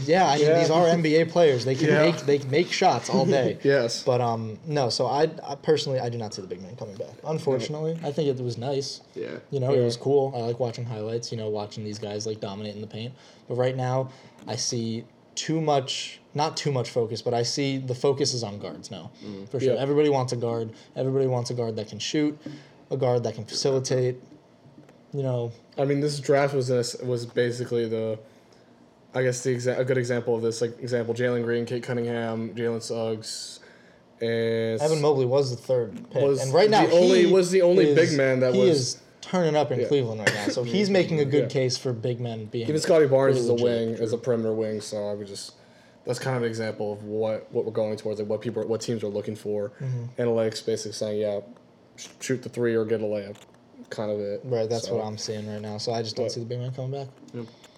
Speaker 4: Yeah, I mean
Speaker 5: Yeah.
Speaker 4: these are NBA players. They can
Speaker 5: Yeah.
Speaker 4: make they can make shots all day. [LAUGHS]
Speaker 5: Yes.
Speaker 4: But um no, so I, I personally I do not see the big man coming back. Unfortunately, I think it was nice.
Speaker 6: Yeah.
Speaker 4: You know, it was cool. I like watching highlights. You know, watching these guys like dominate in the paint. But right now, I see too much. Not too much focus, but I see the focus is on guards now, mm. for sure.
Speaker 5: Yeah.
Speaker 4: Everybody wants a guard. Everybody wants a guard that can shoot, a guard that can facilitate. You know,
Speaker 5: I mean, this draft was this was basically the, I guess the exa- a good example of this. Like example, Jalen Green, Cade Cunningham, Jalen Suggs, and
Speaker 4: Evan Mobley was the third pick,
Speaker 5: Was
Speaker 4: and right now
Speaker 5: the only- was the only
Speaker 4: is-
Speaker 5: big man that
Speaker 4: he
Speaker 5: was-
Speaker 4: is turning up in
Speaker 5: Yeah.
Speaker 4: Cleveland right now. So [LAUGHS] he's making a good
Speaker 5: Yeah.
Speaker 4: case for big men being.
Speaker 5: Even Scottie Barnes
Speaker 4: really
Speaker 5: is a wing, is a perimeter wing. So I would just that's kind of an example of what what we're going towards, like what people, what teams are looking for.
Speaker 4: Mm-hmm.
Speaker 5: Analytics basically saying, yeah, sh- shoot the three or get a layup, kind of it.
Speaker 4: Right, that's
Speaker 5: So,
Speaker 4: what I'm seeing right now. So I just don't
Speaker 5: But-
Speaker 4: see the big man coming back.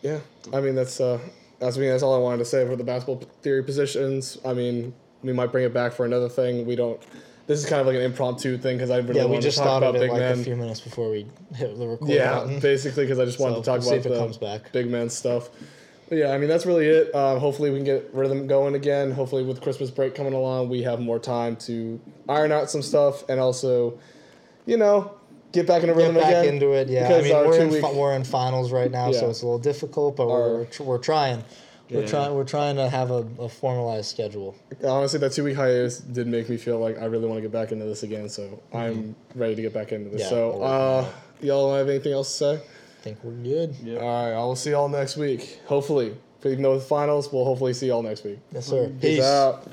Speaker 5: Yeah, I mean that's uh that's I mean that's all I wanted to say for the basketball theory positions. I mean we might bring it back for another thing. We don't. This is kind of like an impromptu thing because I really
Speaker 4: Yeah, we just
Speaker 5: to talk
Speaker 4: thought
Speaker 5: about
Speaker 4: of it
Speaker 5: big
Speaker 4: like
Speaker 5: men.
Speaker 4: a few minutes before we hit the record
Speaker 5: Yeah,
Speaker 4: button.
Speaker 5: basically because I just wanted
Speaker 4: So
Speaker 5: to talk
Speaker 4: we'll see
Speaker 5: about
Speaker 4: if it
Speaker 5: the
Speaker 4: comes back.
Speaker 5: big man stuff. But yeah, I mean that's really it. Uh, hopefully we can get rhythm going again. Hopefully with Christmas break coming along, we have more time to iron out some stuff and also, you know, get back in a
Speaker 4: Get
Speaker 5: rhythm
Speaker 4: back
Speaker 5: again.
Speaker 4: into it, yeah. I
Speaker 5: Because
Speaker 4: mean,
Speaker 5: our
Speaker 4: we're in, fi- we're in finals right now, so it's a little difficult, but
Speaker 5: Our-
Speaker 4: we're, tr- we're trying. We're
Speaker 6: Yeah.
Speaker 4: trying. We're trying to have a, a formalized schedule.
Speaker 5: Honestly, that two week hiatus did make me feel like I really want to get back into this again. So I'm ready to get back into this.
Speaker 4: Mm-hmm. Yeah,
Speaker 5: so uh, y'all have anything else to say?
Speaker 4: I think we're good.
Speaker 6: Yeah.
Speaker 5: All right, I will see y'all next week. Hopefully, even though the finals, we'll hopefully see y'all next week.
Speaker 4: Yes, sir.
Speaker 5: Peace out.